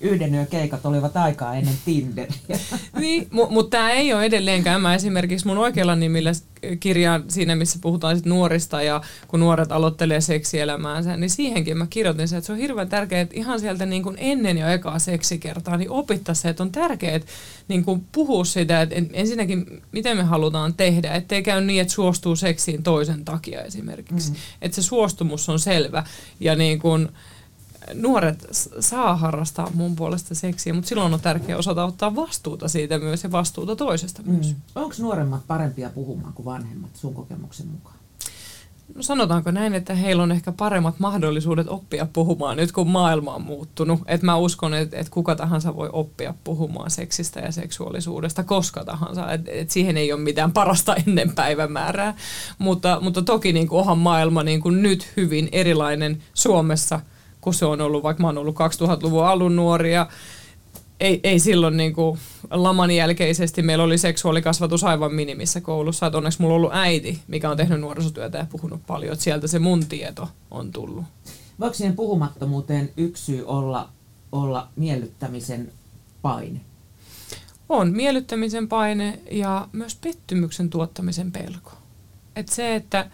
yhden yön keikat olivat aikaa ennen Tinderiä.
niin, mu- mutta tämä ei ole edelleenkään. Mä esimerkiksi mun oikealla nimillä kirjaan siinä, missä puhutaan sit nuorista ja kun nuoret aloittelee seksielämäänsä, niin siihenkin mä kirjoitin se, että se on hirveän tärkeää, että ihan sieltä niin kuin ennen jo ekaa seksikertaa, niin opittaisi se, että on tärkeää niin kuin puhua sitä, että ensinnäkin miten me halutaan tehdä, ettei käy niin, että suostuu seksiin toisen takia esimerkiksi. Mm. Että se suostumus on selvä ja niin kuin, nuoret saa harrastaa mun puolesta seksiä, mutta silloin on tärkeää osata ottaa vastuuta siitä myös ja vastuuta toisesta mm. myös.
Onko nuoremmat parempia puhumaan kuin vanhemmat sun kokemuksen mukaan?
No sanotaanko näin, että heillä on ehkä paremmat mahdollisuudet oppia puhumaan nyt kun maailma on muuttunut. Et mä uskon, että et kuka tahansa voi oppia puhumaan seksistä ja seksuaalisuudesta koska tahansa. Et, et siihen ei ole mitään parasta ennen päivämäärää. Mutta, mutta toki niin kuin onhan maailma niin kuin nyt hyvin erilainen Suomessa – kun se on ollut, vaikka mä oon ollut 2000-luvun alun nuori ja ei, ei silloin niin kuin laman jälkeisesti meillä oli seksuaalikasvatus aivan minimissä koulussa. Että onneksi mulla on ollut äiti, mikä on tehnyt nuorisotyötä ja puhunut paljon, että sieltä se mun tieto on tullut.
Voiko siihen puhumattomuuteen yksi syy olla, olla miellyttämisen paine?
On miellyttämisen paine ja myös pettymyksen tuottamisen pelko. Et se, että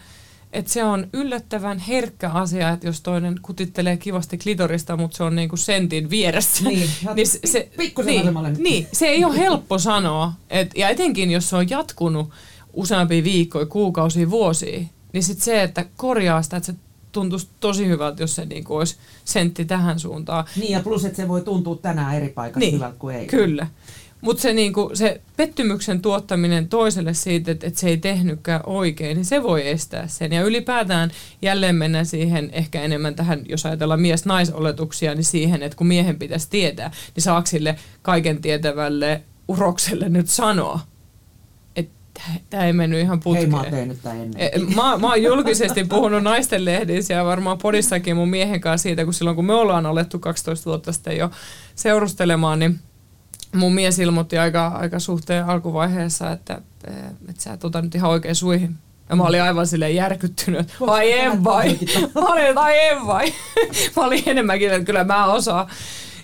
että se on yllättävän herkkä asia, että jos toinen kutittelee kivasti klitorista, mutta se on niinku sentin vieressä.
Niin, niin se, se,
niin, niin, se ei ole helppo sanoa. Et, ja etenkin, jos se on jatkunut useampia viikkoja, kuukausia, vuosia, niin sitten se, että korjaa sitä, että se tuntuisi tosi hyvältä, jos se niin kuin olisi sentti tähän suuntaan.
Niin ja plus, että se voi tuntua tänään eri paikassa niin, hyvältä kuin ei.
Kyllä. Mutta se, niinku, se pettymyksen tuottaminen toiselle siitä, että, että se ei tehnytkään oikein, niin se voi estää sen. Ja ylipäätään jälleen mennään siihen ehkä enemmän tähän, jos ajatellaan mies-naisoletuksia, niin siihen, että kun miehen pitäisi tietää, niin saako sille kaiken tietävälle urokselle nyt sanoa, että tämä ei mennyt ihan putkeen.
Hei, mä oon tehnyt tämän ennen.
E, mä, mä oon julkisesti puhunut naisten lehdissä ja varmaan podissakin mun miehen kanssa siitä, kun silloin kun me ollaan alettu 12 vuotta sitten jo seurustelemaan, niin mun mies ilmoitti aika, aika suhteen alkuvaiheessa, että, että sä et ota nyt ihan oikein suihin. Ja mä olin aivan silleen järkyttynyt, vai en vai. Mä olin, vai en vai. Mä olin enemmänkin, että kyllä mä osaan.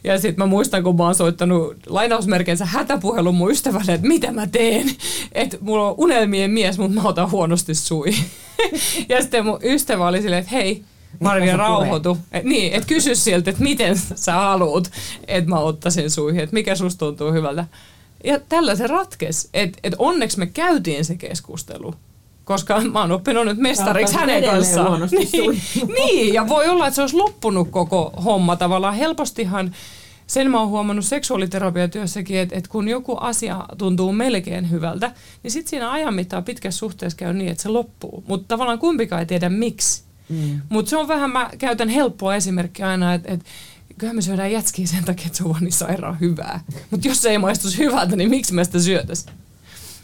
Ja sitten mä muistan, kun mä oon soittanut lainausmerkeinsä hätäpuhelun mun ystävälle, että mitä mä teen. Että mulla on unelmien mies, mutta mä otan huonosti sui. ja sitten mun ystävä oli silleen, että hei, Marja rauhoitu. Et, niin, että kysy sieltä, että miten sä haluat, että mä ottaisin suihin, että mikä susta tuntuu hyvältä. Ja tällä se ratkesi. Että et onneksi me käytiin se keskustelu koska mä oon oppinut nyt mestariksi hänen kanssaan. Niin, niin, ja voi olla, että se olisi loppunut koko homma tavallaan. Helpostihan sen mä oon huomannut seksuaaliterapiatyössäkin, että, että kun joku asia tuntuu melkein hyvältä, niin sitten siinä ajan mittaan pitkässä suhteessa käy niin, että se loppuu. Mutta tavallaan kumpikaan ei tiedä miksi. Mm. Mutta se on vähän, mä käytän helppoa esimerkkiä aina, että et, kyllä me syödään jätskiä sen takia, että se on niin sairaan hyvää. Mutta jos se ei maistuisi hyvältä, niin miksi me sitä syötäisiin?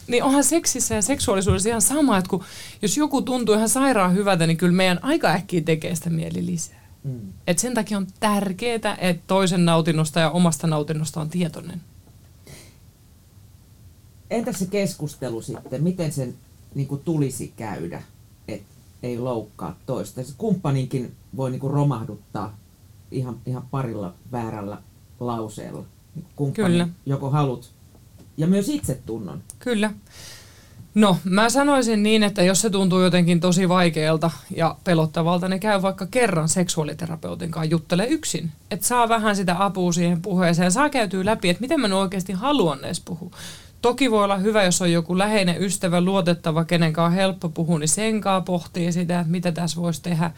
Niin onhan seksissä ja seksuaalisuudessa ihan sama, että kun, jos joku tuntuu ihan sairaan hyvältä, niin kyllä meidän aika äkkiä tekee sitä mieli lisää. Mm. Et sen takia on tärkeää, että toisen nautinnosta ja omasta nautinnosta on tietoinen.
Entä se keskustelu sitten, miten sen niin kuin tulisi käydä? Ei loukkaa toista. Se kumppaninkin voi niinku romahduttaa ihan, ihan parilla väärällä lauseella. Kumppani, Kyllä. joko halut ja myös itsetunnon.
Kyllä. No, mä sanoisin niin, että jos se tuntuu jotenkin tosi vaikealta ja pelottavalta, niin käy vaikka kerran seksuaaliterapeutin kanssa juttele yksin. Että saa vähän sitä apua siihen puheeseen, saa käytyä läpi, että miten mä oikeasti haluan edes puhua. Toki voi olla hyvä, jos on joku läheinen ystävä, luotettava, kenen kanssa on helppo puhua, niin sen kanssa pohtii sitä, että mitä tässä voisi tehdä.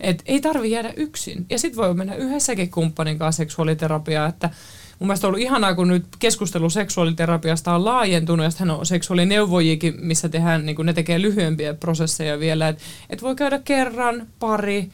Et ei tarvi jäädä yksin. Ja sitten voi mennä yhdessäkin kumppanin kanssa seksuaaliterapiaa, että mun mielestä on ollut ihanaa, kun nyt keskustelu seksuaaliterapiasta on laajentunut, ja hän on seksuaalineuvojikin, missä tehdään, niin ne tekee lyhyempiä prosesseja vielä, että et voi käydä kerran, pari,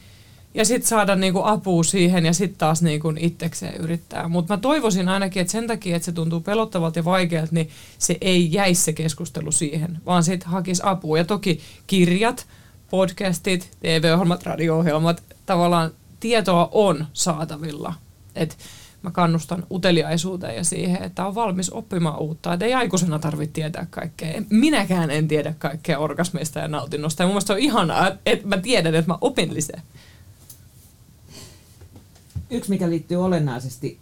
ja sitten saada niinku apua siihen ja sitten taas niinku itsekseen yrittää. Mutta mä toivoisin ainakin, että sen takia, että se tuntuu pelottavalta ja vaikealta, niin se ei jäisi se keskustelu siihen, vaan sitten hakisi apua. Ja toki kirjat, podcastit, TV-ohjelmat, radio-ohjelmat, tavallaan tietoa on saatavilla. Et mä kannustan uteliaisuuteen ja siihen, että on valmis oppimaan uutta. Että ei aikuisena tarvitse tietää kaikkea. Minäkään en tiedä kaikkea orgasmeista ja nautinnosta. Ja mun mielestä on ihanaa, että mä tiedän, että mä opin lisää
yksi, mikä liittyy olennaisesti,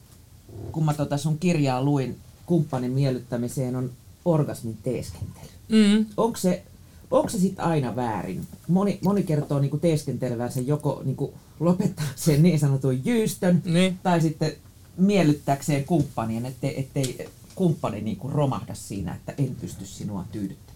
kun mä tota sun kirjaa luin kumppanin miellyttämiseen, on orgasmin teeskentely. Mm. Onko se, onko se sitten aina väärin? Moni, moni kertoo niinku teeskentelevänsä joko niinku lopettaakseen niin sanotun jyystön niin. tai sitten miellyttääkseen kumppanien, ettei, ettei kumppani niinku romahda siinä, että en pysty sinua tyydyttämään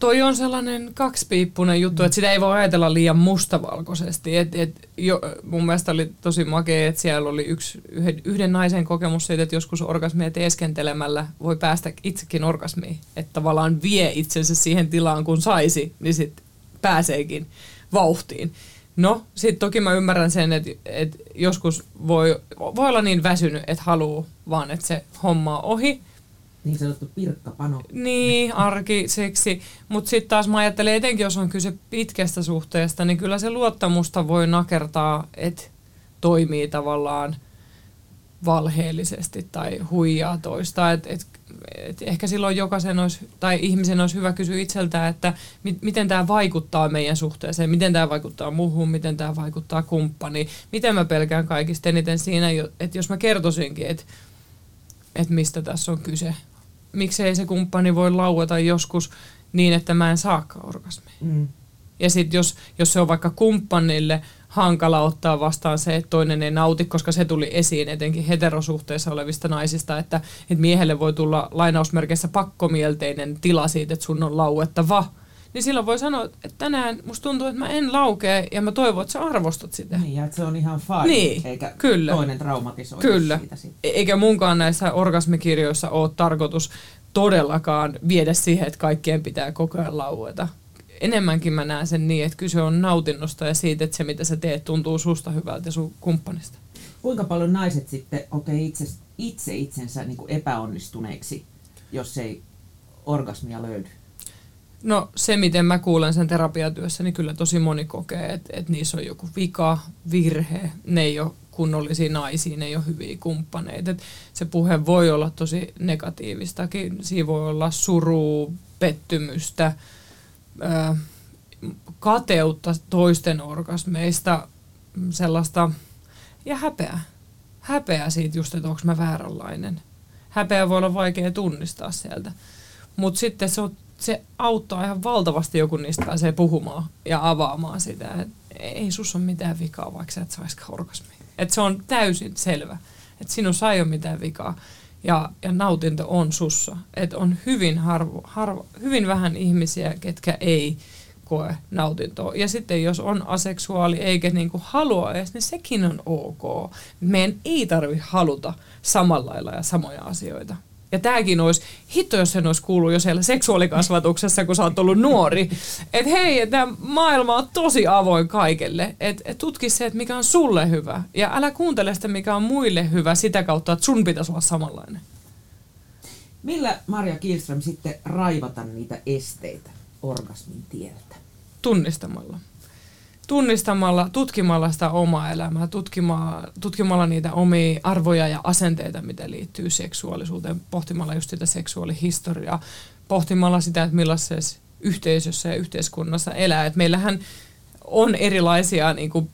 toi on sellainen kaksipiippunen juttu, että sitä ei voi ajatella liian mustavalkoisesti. Et, et, jo, mun mielestä oli tosi makea, että siellä oli yksi, yhden, yhden naisen kokemus siitä, että joskus orgasmia teeskentelemällä voi päästä itsekin orgasmiin. Että tavallaan vie itsensä siihen tilaan, kun saisi, niin sitten pääseekin vauhtiin. No, sitten toki mä ymmärrän sen, että, että joskus voi, voi olla niin väsynyt, että haluaa vaan, että se homma on ohi
niin sanottu pirkkapano.
Niin, arkiseksi. Mutta sitten taas mä ajattelen, etenkin jos on kyse pitkästä suhteesta, niin kyllä se luottamusta voi nakertaa, että toimii tavallaan valheellisesti tai huijaa toista. Et, et, et ehkä silloin jokaisen olisi, tai ihmisen olisi hyvä kysyä itseltään, että mi, miten tämä vaikuttaa meidän suhteeseen, miten tämä vaikuttaa muuhun, miten tämä vaikuttaa kumppaniin, miten mä pelkään kaikista eniten siinä, että jos mä kertoisinkin, että että mistä tässä on kyse, miksei se kumppani voi laueta joskus niin, että mä en saakaan orgasmia. Mm. Ja sitten jos, jos se on vaikka kumppanille hankala ottaa vastaan se, että toinen ei nauti, koska se tuli esiin etenkin heterosuhteessa olevista naisista, että, että miehelle voi tulla lainausmerkeissä pakkomielteinen tila siitä, että sun on lauettava, niin silloin voi sanoa, että tänään musta tuntuu, että mä en laukee ja mä toivon, että sä arvostat sitä.
Niin, ja että se on ihan fine,
Niin,
eikä
kyllä.
toinen traumatisoidu
Kyllä.
siitä sitten.
Eikä munkaan näissä orgasmikirjoissa ole tarkoitus todellakaan viedä siihen, että kaikkien pitää koko ajan laueta. Enemmänkin mä näen sen niin, että kyse on nautinnosta ja siitä, että se mitä sä teet tuntuu susta hyvältä ja sun kumppanista.
Kuinka paljon naiset sitten kokee itse, itse itsensä niin kuin epäonnistuneiksi, jos ei orgasmia löydy?
No se, miten mä kuulen sen terapiatyössä, niin kyllä tosi moni kokee, että, että niissä on joku vika, virhe, ne ei ole kunnollisia naisia, ne ei ole hyviä kumppaneita. Et se puhe voi olla tosi negatiivistakin, siinä voi olla surua, pettymystä, ää, kateutta toisten orgasmeista, sellaista, ja häpeä. Häpeä siitä just, että onko mä vääränlainen. Häpeä voi olla vaikea tunnistaa sieltä. Mutta sitten se, on, se auttaa ihan valtavasti joku niistä pääsee puhumaan ja avaamaan sitä, että ei sus ole mitään vikaa, vaikka sä et saisikaan orgasmia. Et se on täysin selvä, että sinussa ei ole mitään vikaa ja, ja nautinto on sussa. Et on hyvin, harvo, harvo, hyvin vähän ihmisiä, ketkä ei koe nautintoa. Ja sitten jos on aseksuaali eikä niinku halua edes, niin sekin on ok. Meidän ei tarvi haluta samalla lailla ja samoja asioita. Ja tämäkin olisi, hitto jos sen olisi kuullut jo siellä seksuaalikasvatuksessa, kun sä oot ollut nuori. Että hei, että maailma on tosi avoin kaikelle. Että et tutki se, että mikä on sulle hyvä. Ja älä kuuntele sitä, mikä on muille hyvä sitä kautta, että sun pitäisi olla samanlainen.
Millä Marja Kielström sitten raivata niitä esteitä orgasmin tieltä?
Tunnistamalla. Tunnistamalla, tutkimalla sitä omaa elämää, tutkimalla, tutkimalla niitä omia arvoja ja asenteita, mitä liittyy seksuaalisuuteen, pohtimalla just sitä seksuaalihistoriaa, pohtimalla sitä, että millaisessa yhteisössä ja yhteiskunnassa elää. Et meillähän on erilaisia niin kuin,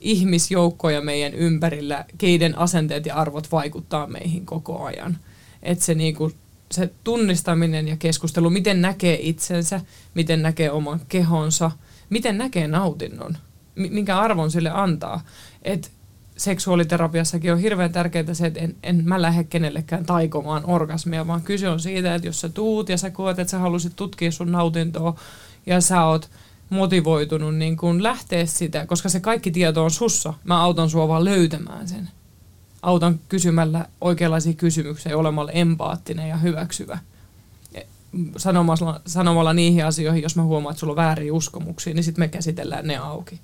ihmisjoukkoja meidän ympärillä, keiden asenteet ja arvot vaikuttaa meihin koko ajan. Et se, niin kuin, se tunnistaminen ja keskustelu, miten näkee itsensä, miten näkee oman kehonsa, miten näkee nautinnon, mi- minkä arvon sille antaa. Et seksuaaliterapiassakin on hirveän tärkeää se, että en, en mä lähde kenellekään taikomaan orgasmia, vaan kyse on siitä, että jos sä tuut ja sä koet, että sä halusit tutkia sun nautintoa ja sä oot motivoitunut niin kun lähteä sitä, koska se kaikki tieto on sussa. Mä autan sua vaan löytämään sen. Autan kysymällä oikeanlaisia kysymyksiä ja olemalla empaattinen ja hyväksyvä. Sanomalla, sanomalla niihin asioihin, jos mä huomaan, että sulla on vääriä uskomuksia, niin sitten me käsitellään ne auki.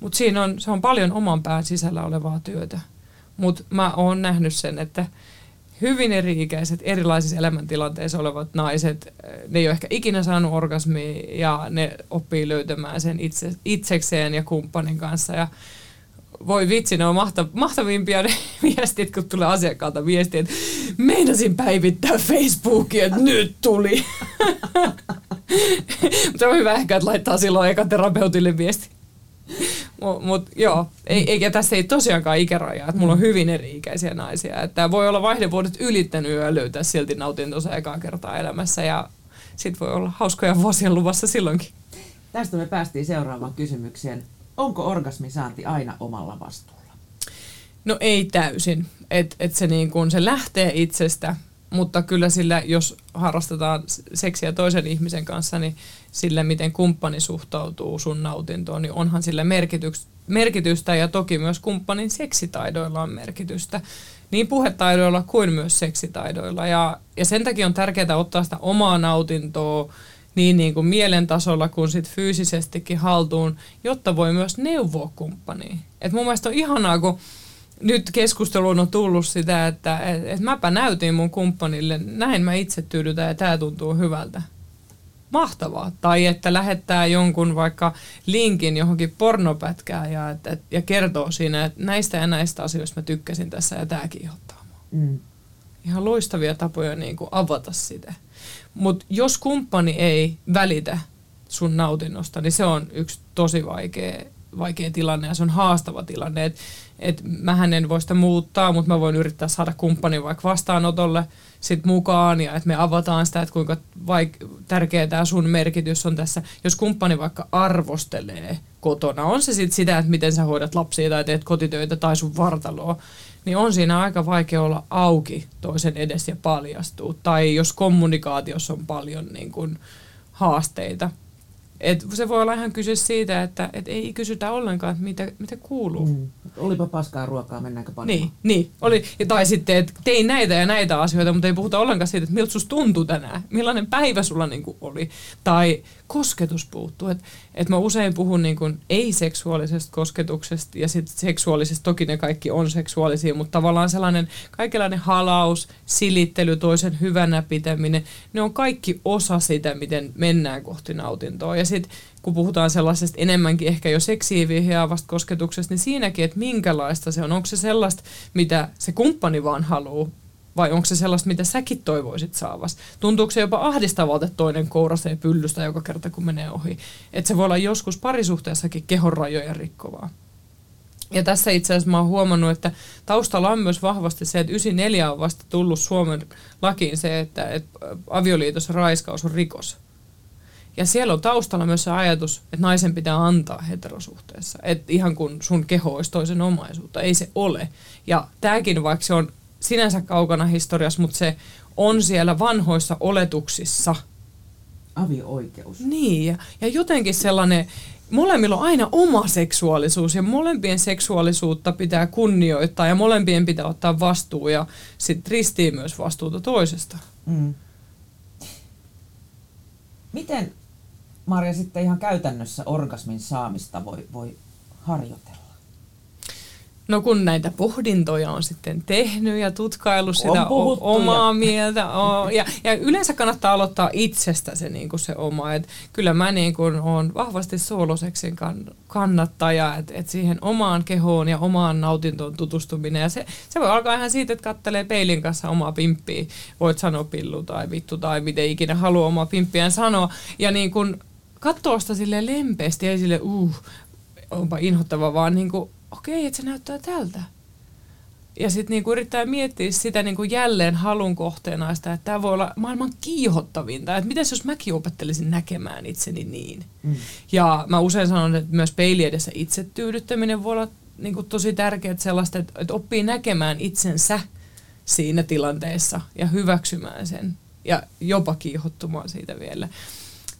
Mutta siinä on, se on paljon oman pään sisällä olevaa työtä. Mutta mä oon nähnyt sen, että hyvin eri-ikäiset, erilaisissa elämäntilanteissa olevat naiset, ne ei ole ehkä ikinä saanut orgasmia ja ne oppii löytämään sen itse, itsekseen ja kumppanin kanssa. Ja voi vitsi, ne on mahtav- mahtavimpia ne viestit, kun tulee asiakkaalta viesti, että meinasin päivittää Facebookia, että nyt tuli. Mutta on hyvä ehkä, että laittaa silloin eka terapeutille viesti. Mutta mut, joo, ei, eikä tässä ei tosiaankaan ikärajaa, että mulla on hyvin eri-ikäisiä naisia. Että voi olla vaihdevuodet ylittänyt ja löytää silti nautintonsa ekaa kertaa elämässä ja sit voi olla hauskoja vuosia luvassa silloinkin.
Tästä me päästiin seuraavaan kysymykseen. Onko orgasmin saanti aina omalla vastuulla?
No ei täysin. Et, et se, niin kun, se lähtee itsestä, mutta kyllä sillä, jos harrastetaan seksiä toisen ihmisen kanssa, niin sillä, miten kumppani suhtautuu sun nautintoon, niin onhan sillä merkitystä ja toki myös kumppanin seksitaidoilla on merkitystä. Niin puhetaidoilla kuin myös seksitaidoilla. Ja, ja sen takia on tärkeää ottaa sitä omaa nautintoa niin, niin kuin mielen tasolla kuin sit fyysisestikin haltuun, jotta voi myös neuvoa kumppania. Et mun mielestä on ihanaa, kun nyt keskusteluun on tullut sitä, että et, et mäpä näytin mun kumppanille, näin mä itse tyydytän ja tämä tuntuu hyvältä. Mahtavaa. Tai että lähettää jonkun vaikka linkin johonkin pornopätkään ja, et, et, ja kertoo siinä, että näistä ja näistä asioista mä tykkäsin tässä ja tämä kiihottaa mua.
Mm.
Ihan loistavia tapoja niin kuin avata sitä. Mutta jos kumppani ei välitä sun nautinnosta, niin se on yksi tosi vaikea, vaikea tilanne ja se on haastava tilanne. Et, et mähän en voi sitä muuttaa, mutta mä voin yrittää saada kumppanin vaikka vastaanotolle sit mukaan ja että me avataan sitä, että kuinka vaik- tärkeä tämä sun merkitys on tässä. Jos kumppani vaikka arvostelee kotona, on se sitten sitä, että miten sä hoidat lapsia tai teet kotitöitä tai sun vartaloa, niin on siinä aika vaikea olla auki toisen edes ja paljastua. Tai jos kommunikaatiossa on paljon niin kun haasteita. Et se voi olla ihan kyse siitä, että et ei kysytä ollenkaan, että mitä, mitä kuuluu. Mm.
Olipa paskaa ruokaa, mennäänkö paljon?
Niin, niin. Oli, ja tai sitten, että tein näitä ja näitä asioita, mutta ei puhuta ollenkaan siitä, että miltä susta tuntui tänään. Millainen päivä sulla niin kuin oli. Tai kosketus puuttuu. Et, et mä usein puhun niin kuin ei-seksuaalisesta kosketuksesta ja sitten seksuaalisesta, toki ne kaikki on seksuaalisia, mutta tavallaan sellainen kaikenlainen halaus, silittely, toisen hyvänä pitäminen, ne on kaikki osa sitä, miten mennään kohti nautintoa. Ja sitten kun puhutaan sellaisesta enemmänkin ehkä jo seksiin vihjaavasta kosketuksesta, niin siinäkin, että minkälaista se on. Onko se sellaista, mitä se kumppani vaan haluaa, vai onko se sellaista, mitä säkin toivoisit saavas? Tuntuuko se jopa ahdistavalta, että toinen kourasee pyllystä joka kerta, kun menee ohi? Että se voi olla joskus parisuhteessakin kehon rajoja rikkovaa. Ja tässä itse asiassa mä oon huomannut, että taustalla on myös vahvasti se, että 94 on vasta tullut Suomen lakiin se, että, että avioliitossa raiskaus on rikos. Ja siellä on taustalla myös se ajatus, että naisen pitää antaa heterosuhteessa. Että ihan kun sun keho olisi toisen omaisuutta. Ei se ole. Ja tämäkin, vaikka se on sinänsä kaukana historiassa, mutta se on siellä vanhoissa oletuksissa.
Avio-oikeus.
Niin, ja, ja jotenkin sellainen, molemmilla on aina oma seksuaalisuus ja molempien seksuaalisuutta pitää kunnioittaa ja molempien pitää ottaa vastuu ja sitten ristiin myös vastuuta toisesta. Mm.
Miten Marja sitten ihan käytännössä orgasmin saamista voi, voi harjoitella?
No kun näitä pohdintoja on sitten tehnyt ja tutkailu sitä o- omaa mieltä. O- ja, ja yleensä kannattaa aloittaa itsestä se, niin kuin se oma. Et kyllä mä niin kuin olen vahvasti sooloseksin kann- kannattaja, että et siihen omaan kehoon ja omaan nautintoon tutustuminen. Ja se, se voi alkaa ihan siitä, että kattelee peilin kanssa omaa pimppiä. Voit sanoa pillu tai vittu tai miten ikinä haluaa omaa pimppiään sanoa. Ja niin kuin katsoa sitä sille lempeästi, ei sille uh, onpa inhottava, vaan niin kuin okei, että se näyttää tältä. Ja sitten niinku yrittää miettiä sitä niinku jälleen halun kohteena sitä, että tämä voi olla maailman kiihottavinta. Että miten jos mäkin opettelisin näkemään itseni niin. Mm. Ja mä usein sanon, että myös peili edessä itsetyydyttäminen voi olla niinku tosi tärkeää sellaista, että, että oppii näkemään itsensä siinä tilanteessa ja hyväksymään sen. Ja jopa kiihottumaan siitä vielä.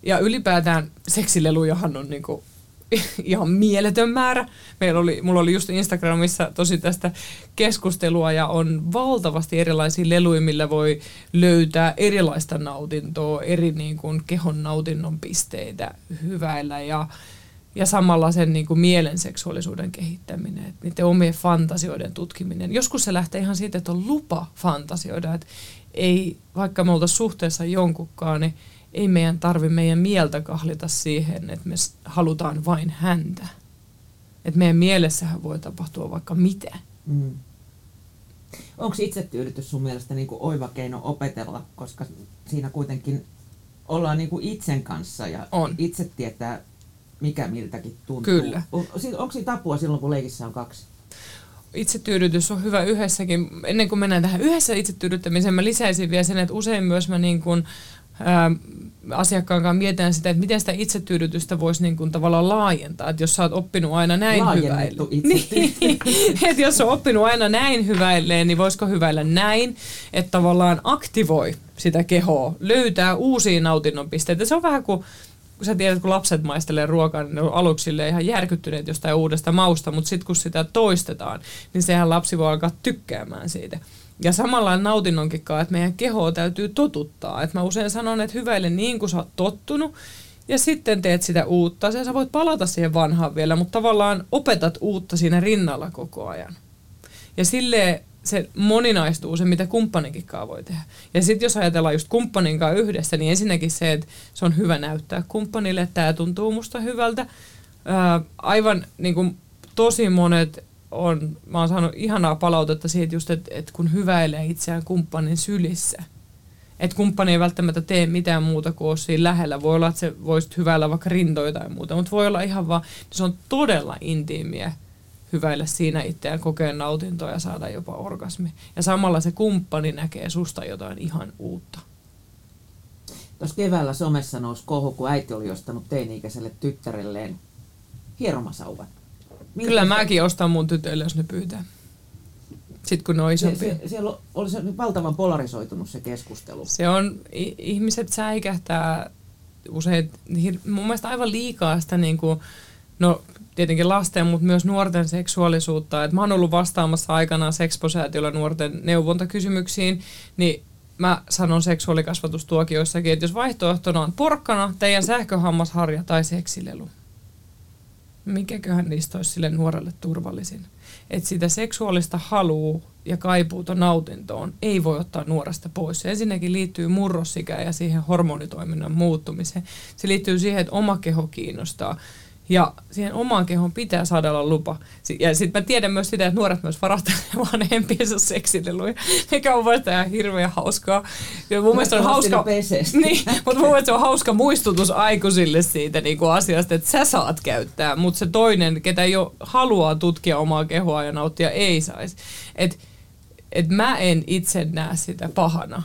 Ja ylipäätään seksilelujahan on niinku ihan mieletön määrä. Meillä oli, mulla oli just Instagramissa tosi tästä keskustelua ja on valtavasti erilaisia leluja, millä voi löytää erilaista nautintoa, eri niin kuin kehon nautinnon pisteitä hyväillä ja, ja samalla sen niin kuin mielen seksuaalisuuden kehittäminen, että niiden omien fantasioiden tutkiminen. Joskus se lähtee ihan siitä, että on lupa fantasioida, että ei, vaikka me oltaisiin suhteessa jonkunkaan, niin ei meidän tarvi meidän mieltä kahlita siihen, että me halutaan vain häntä. Että meidän mielessähän voi tapahtua vaikka mitä. Mm.
Onko itsetyydytys sun mielestä niin kuin oiva keino opetella, koska siinä kuitenkin ollaan niin kuin itsen kanssa ja on. itse tietää, mikä miltäkin tuntuu.
Kyllä.
Onko siinä tapua silloin, kun leikissä on kaksi?
Itsetyydytys on hyvä yhdessäkin. Ennen kuin mennään tähän yhdessä itsetyydyttämiseen, mä lisäisin vielä sen, että usein myös mä niin kuin ää, asiakkaan kanssa mietitään sitä, että miten sitä itsetyydytystä voisi niin kuin tavallaan laajentaa. Että jos sä oot oppinut aina näin hyväille. Niin, että jos on oppinut aina näin hyväilleen, niin voisiko hyväillä näin, että tavallaan aktivoi sitä kehoa, löytää uusia nautinnon pisteitä. Se on vähän kuin kun sä tiedät, kun lapset maistelee ruokaa, niin ne on aluksi ihan järkyttyneet jostain uudesta mausta, mutta sitten kun sitä toistetaan, niin sehän lapsi voi alkaa tykkäämään siitä. Ja samalla nautinnonkin kanssa, että meidän kehoa täytyy totuttaa. Että mä usein sanon, että hyväile niin kuin sä oot tottunut, ja sitten teet sitä uutta. Ja sä voit palata siihen vanhaan vielä, mutta tavallaan opetat uutta siinä rinnalla koko ajan. Ja sille se moninaistuu se, mitä kumppanikin voi tehdä. Ja sitten jos ajatellaan just kumppanin kanssa yhdessä, niin ensinnäkin se, että se on hyvä näyttää kumppanille, että tämä tuntuu musta hyvältä. Ää, aivan niin kuin tosi monet on, mä oon saanut ihanaa palautetta siitä just, että, että kun hyväilee itseään kumppanin sylissä. Että kumppani ei välttämättä tee mitään muuta kuin ole siinä lähellä. Voi olla, että se voisi hyväillä vaikka rintoja tai muuta, mutta voi olla ihan vaan, se on todella intiimiä hyväillä siinä itseään, kokea nautintoa ja saada jopa orgasmi. Ja samalla se kumppani näkee susta jotain ihan uutta.
Tuossa keväällä somessa nousi kohu, kun äiti oli ostanut teini-ikäiselle tyttärelleen hieromasauvat.
Miltä Kyllä se... mäkin ostan mun tytöille, jos ne pyytää. Sitten kun ne on isompia.
Se, se, siellä oli se valtavan polarisoitunut se keskustelu.
Se on, ihmiset säikähtää usein, mun mielestä aivan liikaa sitä niin kuin, no tietenkin lasten, mutta myös nuorten seksuaalisuutta. Et mä oon ollut vastaamassa aikanaan seksposäätiöllä nuorten neuvontakysymyksiin, niin mä sanon seksuaalikasvatustuokioissakin, että jos vaihtoehtona on porkkana, teidän sähköhammasharja tai seksilelu, mikäköhän niistä olisi sille nuorelle turvallisin? Että sitä seksuaalista halua ja kaipuuta nautintoon ei voi ottaa nuoresta pois. Se ensinnäkin liittyy murrosikään ja siihen hormonitoiminnan muuttumiseen. Se liittyy siihen, että oma keho kiinnostaa. Ja siihen omaan kehoon pitää saada olla lupa. Ja sitten mä tiedän myös sitä, että nuoret myös varastelee vanhempiensa seksileluja, mikä on vasta ihan hirveän hauskaa. Ja mun mielestä on hauska, niin, mutta mun mielestä on hauska muistutus aikuisille siitä niin kuin asiasta, että sä saat käyttää, mutta se toinen, ketä jo haluaa tutkia omaa kehoa ja nauttia, ei saisi. Et, et mä en itse näe sitä pahana.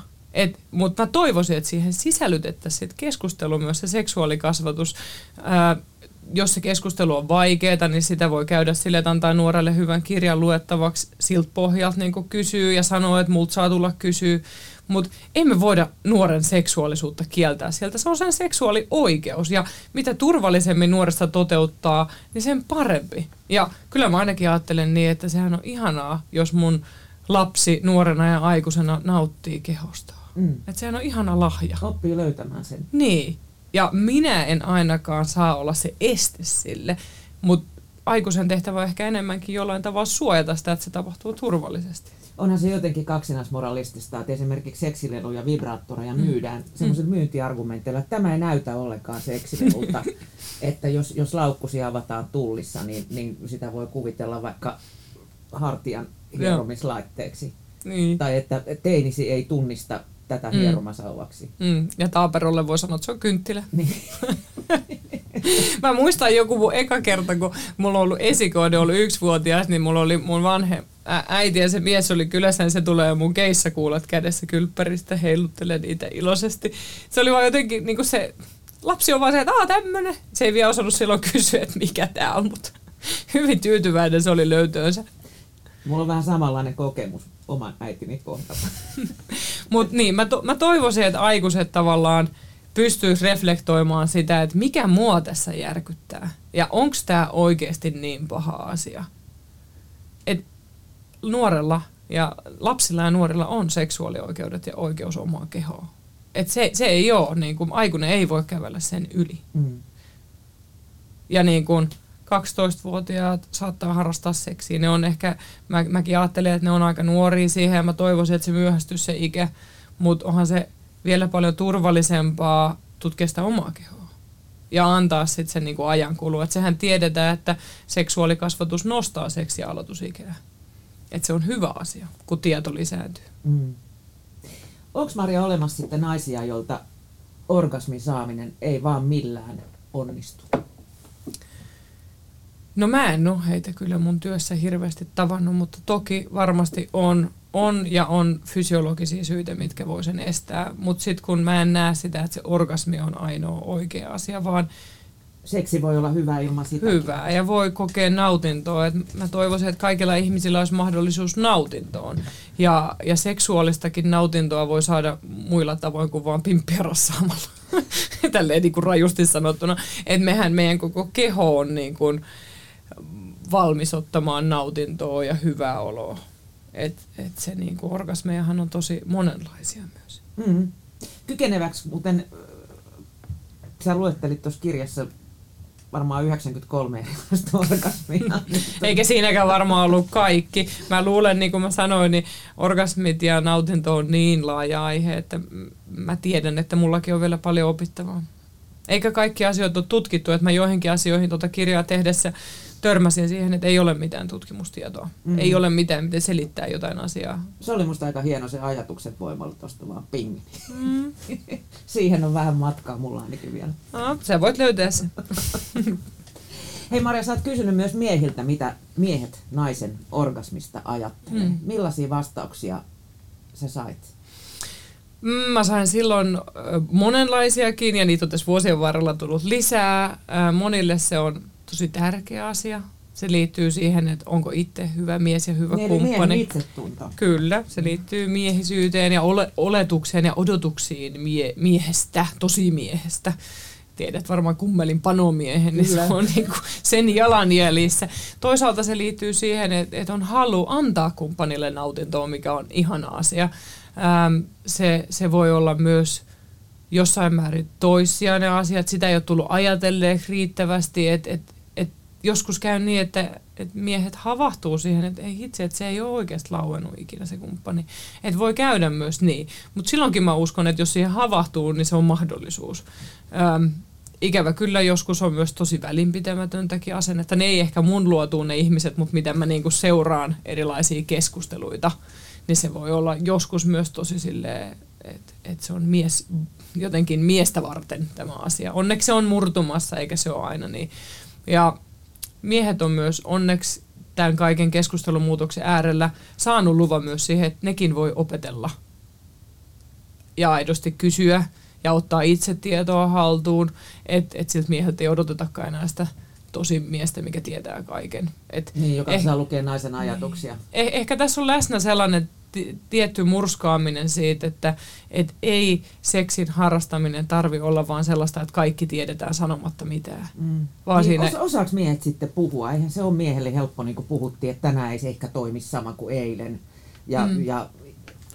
Mutta mä toivoisin, että siihen sisällytettäisiin keskustelu myös se seksuaalikasvatus. Ää, jos se keskustelu on vaikeaa, niin sitä voi käydä sille, että antaa nuorelle hyvän kirjan luettavaksi siltä pohjalta niin kysyy ja sanoo, että multa saa tulla kysyä. Mutta emme voida nuoren seksuaalisuutta kieltää sieltä. Se on sen seksuaalioikeus ja mitä turvallisemmin nuoresta toteuttaa, niin sen parempi. Ja kyllä mä ainakin ajattelen niin, että sehän on ihanaa, jos mun lapsi nuorena ja aikuisena nauttii kehostaan. Mm. Että sehän on ihana lahja.
Oppii löytämään sen.
Niin. Ja minä en ainakaan saa olla se este sille, mutta aikuisen tehtävä on ehkä enemmänkin jollain tavalla suojata sitä, että se tapahtuu turvallisesti.
Onhan se jotenkin kaksinaismoralistista, että esimerkiksi seksileluja, vibraattoreja mm. myydään mm. semmoisilla myyntiargumenteilla, että tämä ei näytä ollenkaan seksilelulta. että jos, jos laukkusi avataan tullissa, niin, niin sitä voi kuvitella vaikka hartian hieromislaitteeksi. Niin. Tai että teinisi ei tunnista tätä mm. hieromasauvaksi.
Mm. Ja Taaperolle voi sanoa, että se on kynttilä. Niin. Mä muistan joku mun eka kerta, kun mulla on ollut esikoide, ollut yksivuotias, niin mulla oli mun vanhe äiti ja se mies oli kylässä, niin se tulee mun keissakuulat kädessä kylppäristä, heiluttelee niitä iloisesti. Se oli vaan jotenkin niin kuin se, lapsi on vaan se, että aah tämmönen. Se ei vielä osannut silloin kysyä, että mikä tää on, mutta hyvin tyytyväinen se oli löytöönsä.
Mulla on vähän samanlainen kokemus oman äitini kohdalla.
Mutta niin, mä, to, mä toivoisin, että aikuiset tavallaan pystyisi reflektoimaan sitä, että mikä mua tässä järkyttää. Ja onko tämä oikeasti niin paha asia. Et nuorella ja lapsilla ja nuorilla on seksuaalioikeudet ja oikeus omaan kehoon. Et se, se ei ole, niin kuin, aikuinen ei voi kävellä sen yli. Mm. Ja niin kuin, 12-vuotiaat saattaa harrastaa seksiä. Ne on ehkä, mä, mäkin ajattelen, että ne on aika nuoria siihen ja mä toivoisin, että se myöhästyisi se ikä, mutta onhan se vielä paljon turvallisempaa tutkia sitä omaa kehoa ja antaa sitten sen niinku ajan kulua. Että sehän tiedetään, että seksuaalikasvatus nostaa seksialoitusikää. Että se on hyvä asia, kun tieto lisääntyy. Mm.
Onko Maria olemassa sitten naisia, joilta orgasmin saaminen ei vaan millään onnistu?
No mä en ole heitä kyllä mun työssä hirveästi tavannut, mutta toki varmasti on, on ja on fysiologisia syitä, mitkä voi sen estää. Mutta sitten kun mä en näe sitä, että se orgasmi on ainoa oikea asia, vaan
seksi voi olla hyvä ilman sitä.
Hyvää ja voi kokea nautintoa. Et mä toivoisin, että kaikilla ihmisillä olisi mahdollisuus nautintoon. Ja, ja seksuaalistakin nautintoa voi saada muilla tavoin kuin vaan pimppiä rassaamalla. Tälleen niin kuin rajusti sanottuna. Että mehän meidän koko keho on niin kuin, valmis ottamaan nautintoa ja hyvää oloa. Et, et se niin kuin orgasmejahan on tosi monenlaisia myös. Mm.
Kykeneväksi, muuten sä luettelit tuossa kirjassa varmaan 93 erilaista orgasmia.
Eikä siinäkään varmaan ollut kaikki. Mä luulen, niin kuin mä sanoin, niin orgasmit ja nautinto on niin laaja aihe, että mä tiedän, että mullakin on vielä paljon opittavaa. Eikä kaikki asioita ole tutkittu, että mä joihinkin asioihin tuota kirjaa tehdessä törmäsin siihen, että ei ole mitään tutkimustietoa. Mm. Ei ole mitään, miten selittää jotain asiaa.
Se oli musta aika hieno se ajatukset voimalla tuosta vaan ping. Mm. siihen on vähän matkaa mulla ainakin vielä.
No, sä voit löytää sen.
Hei Maria, sä oot kysynyt myös miehiltä, mitä miehet naisen orgasmista ajattelee. Mm. Millaisia vastauksia sä sait?
Mm, mä sain silloin monenlaisiakin ja niitä on tässä vuosien varrella tullut lisää. Monille se on tosi tärkeä asia. Se liittyy siihen, että onko itse hyvä mies ja hyvä
Niin,
kumppani.
itsetunto.
Kyllä, se liittyy miehisyyteen ja ole, oletukseen ja odotuksiin mie, miehestä, tosimiehestä. Tiedät varmaan kummelin panomiehen, niin
Kyllä.
se on niin kuin sen jalanjäljissä. Toisaalta se liittyy siihen, että, että on halu antaa kumppanille nautintoa, mikä on ihana asia. Ähm, se, se voi olla myös jossain määrin toissijainen asia, että sitä ei ole tullut ajatelleeksi riittävästi, että, että, että joskus käy niin, että, että miehet havahtuu siihen, että ei itse, että se ei ole oikeasti lauennut ikinä se kumppani. Että voi käydä myös niin. Mutta silloinkin mä uskon, että jos siihen havahtuu, niin se on mahdollisuus. Öm, ikävä kyllä joskus on myös tosi välinpitämätöntäkin asennetta. Ne ei ehkä mun luotuun ne ihmiset, mutta mitä mä niinku seuraan erilaisia keskusteluita, niin se voi olla joskus myös tosi silleen, että et se on mies, jotenkin miestä varten tämä asia. Onneksi se on murtumassa, eikä se ole aina niin. Ja miehet on myös onneksi tämän kaiken keskustelumuutoksen äärellä saanut luvan myös siihen, että nekin voi opetella ja aidosti kysyä ja ottaa itse tietoa haltuun, että et siltä mieheltä ei odotetakaan enää sitä tosi miestä, mikä tietää kaiken. Et
Niin, joka
Eh-
saa lukea naisen ajatuksia.
eh, ehkä tässä on läsnä sellainen tietty murskaaminen siitä, että et ei seksin harrastaminen tarvi olla vaan sellaista, että kaikki tiedetään sanomatta mitään.
Mm.
Vaan
niin,
siinä-
os, osaako miehet sitten puhua? Eihän se ole miehelle helppo, niin kuin puhuttiin, että tänään ei se ehkä toimi sama kuin eilen. Ja,
Mm.
ja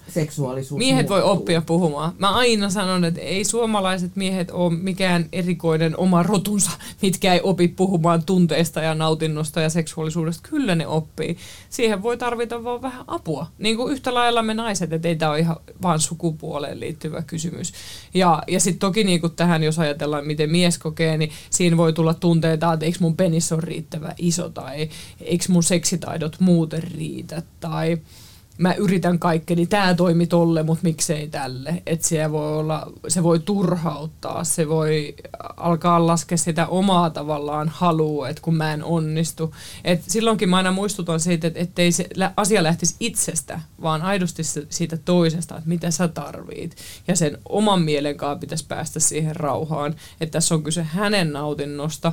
seksuaalisuus
Miehet voi
muuttuu.
oppia puhumaan. Mä aina sanon, että ei suomalaiset miehet ole mikään erikoinen oma rotunsa, mitkä ei opi puhumaan tunteista ja nautinnosta ja seksuaalisuudesta. Kyllä ne oppii. Siihen voi tarvita vaan vähän apua. Niin kuin yhtä lailla me naiset, että ei tämä ole ihan vaan sukupuoleen liittyvä kysymys. Ja, ja sitten toki niin kuin tähän, jos ajatellaan, miten mies kokee, niin siinä voi tulla tunteita, että eikö mun penis ole riittävän iso tai eikö mun seksitaidot muuten riitä tai mä yritän kaikkeni, tämä toimi tolle, mutta miksei tälle. Että se voi, olla, se voi turhauttaa, se voi alkaa laskea sitä omaa tavallaan halua, että kun mä en onnistu. Et silloinkin mä aina muistutan siitä, että ettei se asia lähtisi itsestä, vaan aidosti siitä toisesta, että mitä sä tarvit. Ja sen oman mielen kanssa pitäisi päästä siihen rauhaan, että tässä on kyse hänen nautinnosta,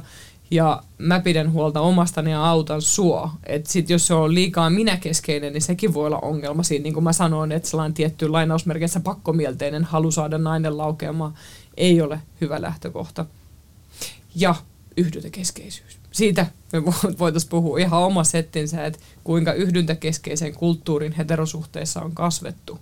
ja mä pidän huolta omastani ja autan sua. Et sit jos se on liikaa minäkeskeinen, niin sekin voi olla ongelma siinä. Niin kuin mä sanoin, että sellainen tietty lainausmerkeissä pakkomielteinen halu saada nainen laukeamaan ei ole hyvä lähtökohta. Ja yhdyntäkeskeisyys. Siitä me vo- voitaisiin puhua ihan oma settinsä, että kuinka yhdyntäkeskeisen kulttuurin heterosuhteissa on kasvettu.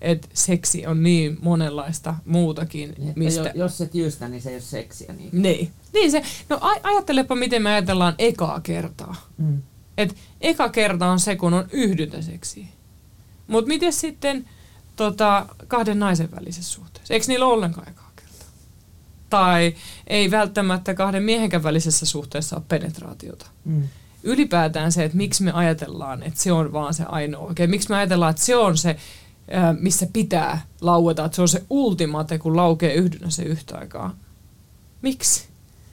Että seksi on niin monenlaista muutakin,
Että
mistä...
jo, jos et jystä, niin se ei ole seksiä. Niin.
Niin. Niin se, no aj- ajattelepa miten me ajatellaan ekaa kertaa.
Mm.
Et eka kerta on se, kun on yhdyntäseksi. Mutta miten sitten tota, kahden naisen välisessä suhteessa? Eikö niillä ole ollenkaan ekaa kertaa? Tai ei välttämättä kahden miehenkään välisessä suhteessa ole penetraatiota.
Mm.
Ylipäätään se, että miksi me ajatellaan, että se on vaan se ainoa oikein. Miksi me ajatellaan, että se on se, missä pitää laueta, että se on se ultimate, kun laukee yhdynnässä yhtä aikaa. Miksi?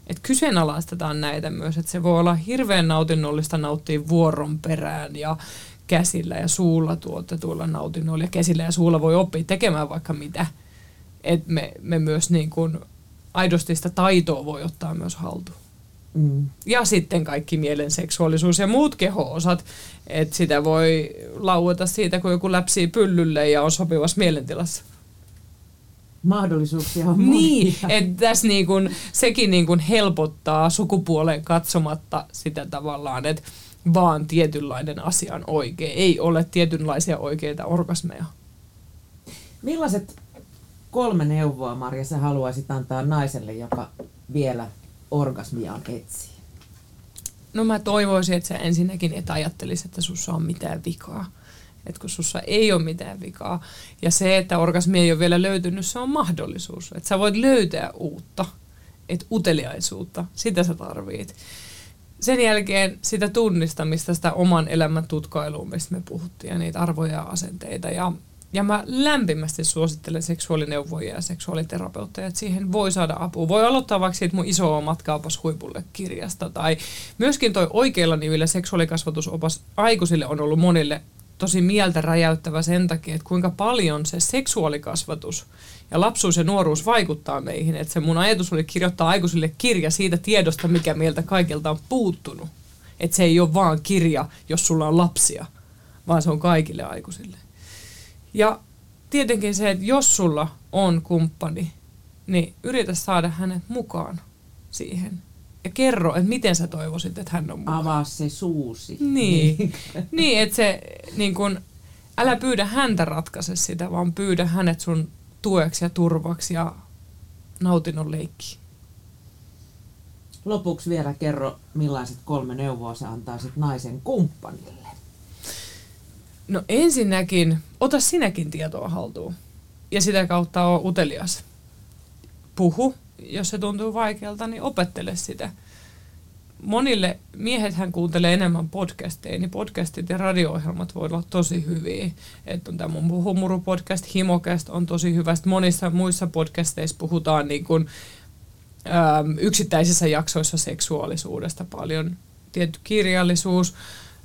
Että kyseenalaistetaan näitä myös, että se voi olla hirveän nautinnollista nauttia vuoron perään ja käsillä ja suulla tuotetuilla nautinnoilla. Ja käsillä ja suulla voi oppia tekemään vaikka mitä. Että me, me myös niin kuin aidosti sitä taitoa voi ottaa myös haltuun.
Mm.
Ja sitten kaikki mielen seksuaalisuus ja muut keho-osat, että sitä voi laueta siitä, kun joku läpsii pyllylle ja on sopivassa mielentilassa.
Mahdollisuuksia on
Niin,
monia.
että tässä niin kun, sekin niin kun helpottaa sukupuoleen katsomatta sitä tavallaan, että vaan tietynlainen asia on oikein. Ei ole tietynlaisia oikeita orgasmeja.
Millaiset kolme neuvoa, Marja, sä haluaisit antaa naiselle, joka vielä orgasmiaan etsii?
No mä toivoisin, että sä ensinnäkin et ajattelisi, että sussa on mitään vikaa. Että kun sussa ei ole mitään vikaa. Ja se, että orgasmi ei ole vielä löytynyt, se on mahdollisuus. Että sä voit löytää uutta. Että uteliaisuutta, sitä sä tarvit. Sen jälkeen sitä tunnistamista, sitä oman elämän tutkailua, mistä me puhuttiin, ja niitä arvoja ja asenteita. Ja, ja mä lämpimästi suosittelen seksuaalineuvojia ja seksuaaliterapeutteja, että siihen voi saada apua. Voi aloittaa vaikka siitä mun isoa matkaapas huipulle kirjasta, tai myöskin toi oikeilla nimillä seksuaalikasvatusopas aikuisille on ollut monille tosi mieltä räjäyttävä sen takia, että kuinka paljon se seksuaalikasvatus ja lapsuus ja nuoruus vaikuttaa meihin. Että se mun ajatus oli kirjoittaa aikuisille kirja siitä tiedosta, mikä meiltä kaikilta on puuttunut. Että se ei ole vaan kirja, jos sulla on lapsia, vaan se on kaikille aikuisille. Ja tietenkin se, että jos sulla on kumppani, niin yritä saada hänet mukaan siihen. Ja kerro, että miten sä toivoisit, että hän on mukaan.
Avaa se suusi.
Niin, niin että se niin kun, älä pyydä häntä ratkaise sitä, vaan pyydä hänet sun tueksi ja turvaksi ja nautinnon leikki.
Lopuksi vielä kerro, millaiset kolme neuvoa sä antaisit naisen kumppanille.
No ensinnäkin, ota sinäkin tietoa haltuun. Ja sitä kautta on utelias. Puhu, jos se tuntuu vaikealta, niin opettele sitä. Monille miehethän kuuntelee enemmän podcasteja, niin podcastit ja radio-ohjelmat voi olla tosi hyviä. Että on tämä mun Humuru-podcast, Himokest on tosi hyvä. Sitten monissa muissa podcasteissa puhutaan niin kuin, äm, yksittäisissä jaksoissa seksuaalisuudesta paljon. Tietty kirjallisuus,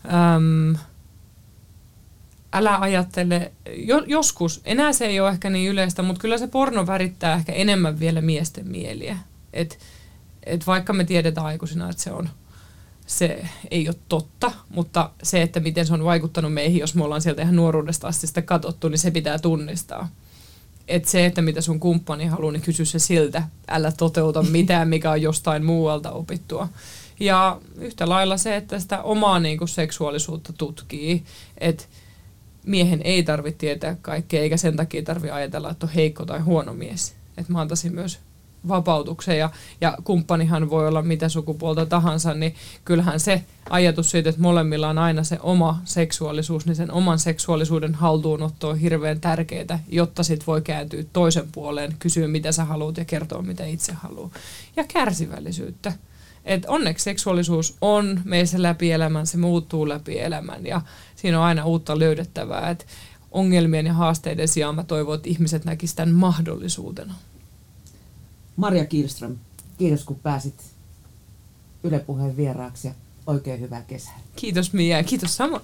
äm, älä ajattele, jo, joskus, enää se ei ole ehkä niin yleistä, mutta kyllä se porno värittää ehkä enemmän vielä miesten mieliä. Et, et vaikka me tiedetään aikuisina, että se on se ei ole totta, mutta se, että miten se on vaikuttanut meihin, jos me ollaan sieltä ihan nuoruudesta asti sitä katsottu, niin se pitää tunnistaa. Että se, että mitä sun kumppani haluaa, niin kysy se siltä, älä toteuta mitään, mikä on jostain muualta opittua. Ja yhtä lailla se, että sitä omaa niin kuin, seksuaalisuutta tutkii, että miehen ei tarvitse tietää kaikkea, eikä sen takia tarvitse ajatella, että on heikko tai huono mies. Että mä antaisin myös vapautuksen ja, ja kumppanihan voi olla mitä sukupuolta tahansa, niin kyllähän se ajatus siitä, että molemmilla on aina se oma seksuaalisuus, niin sen oman seksuaalisuuden haltuunotto on hirveän tärkeää, jotta sit voi kääntyä toisen puoleen, kysyä mitä sä haluat ja kertoa mitä itse haluaa. Ja kärsivällisyyttä. Et onneksi seksuaalisuus on meissä läpi elämän, se muuttuu läpi elämän ja siinä on aina uutta löydettävää. Et ongelmien ja haasteiden sijaan mä toivon, että ihmiset näkisivät tämän mahdollisuutena.
Maria Kielström, kiitos kun pääsit Yle Puheen vieraaksi ja oikein hyvää kesää.
Kiitos Mia ja kiitos samoin.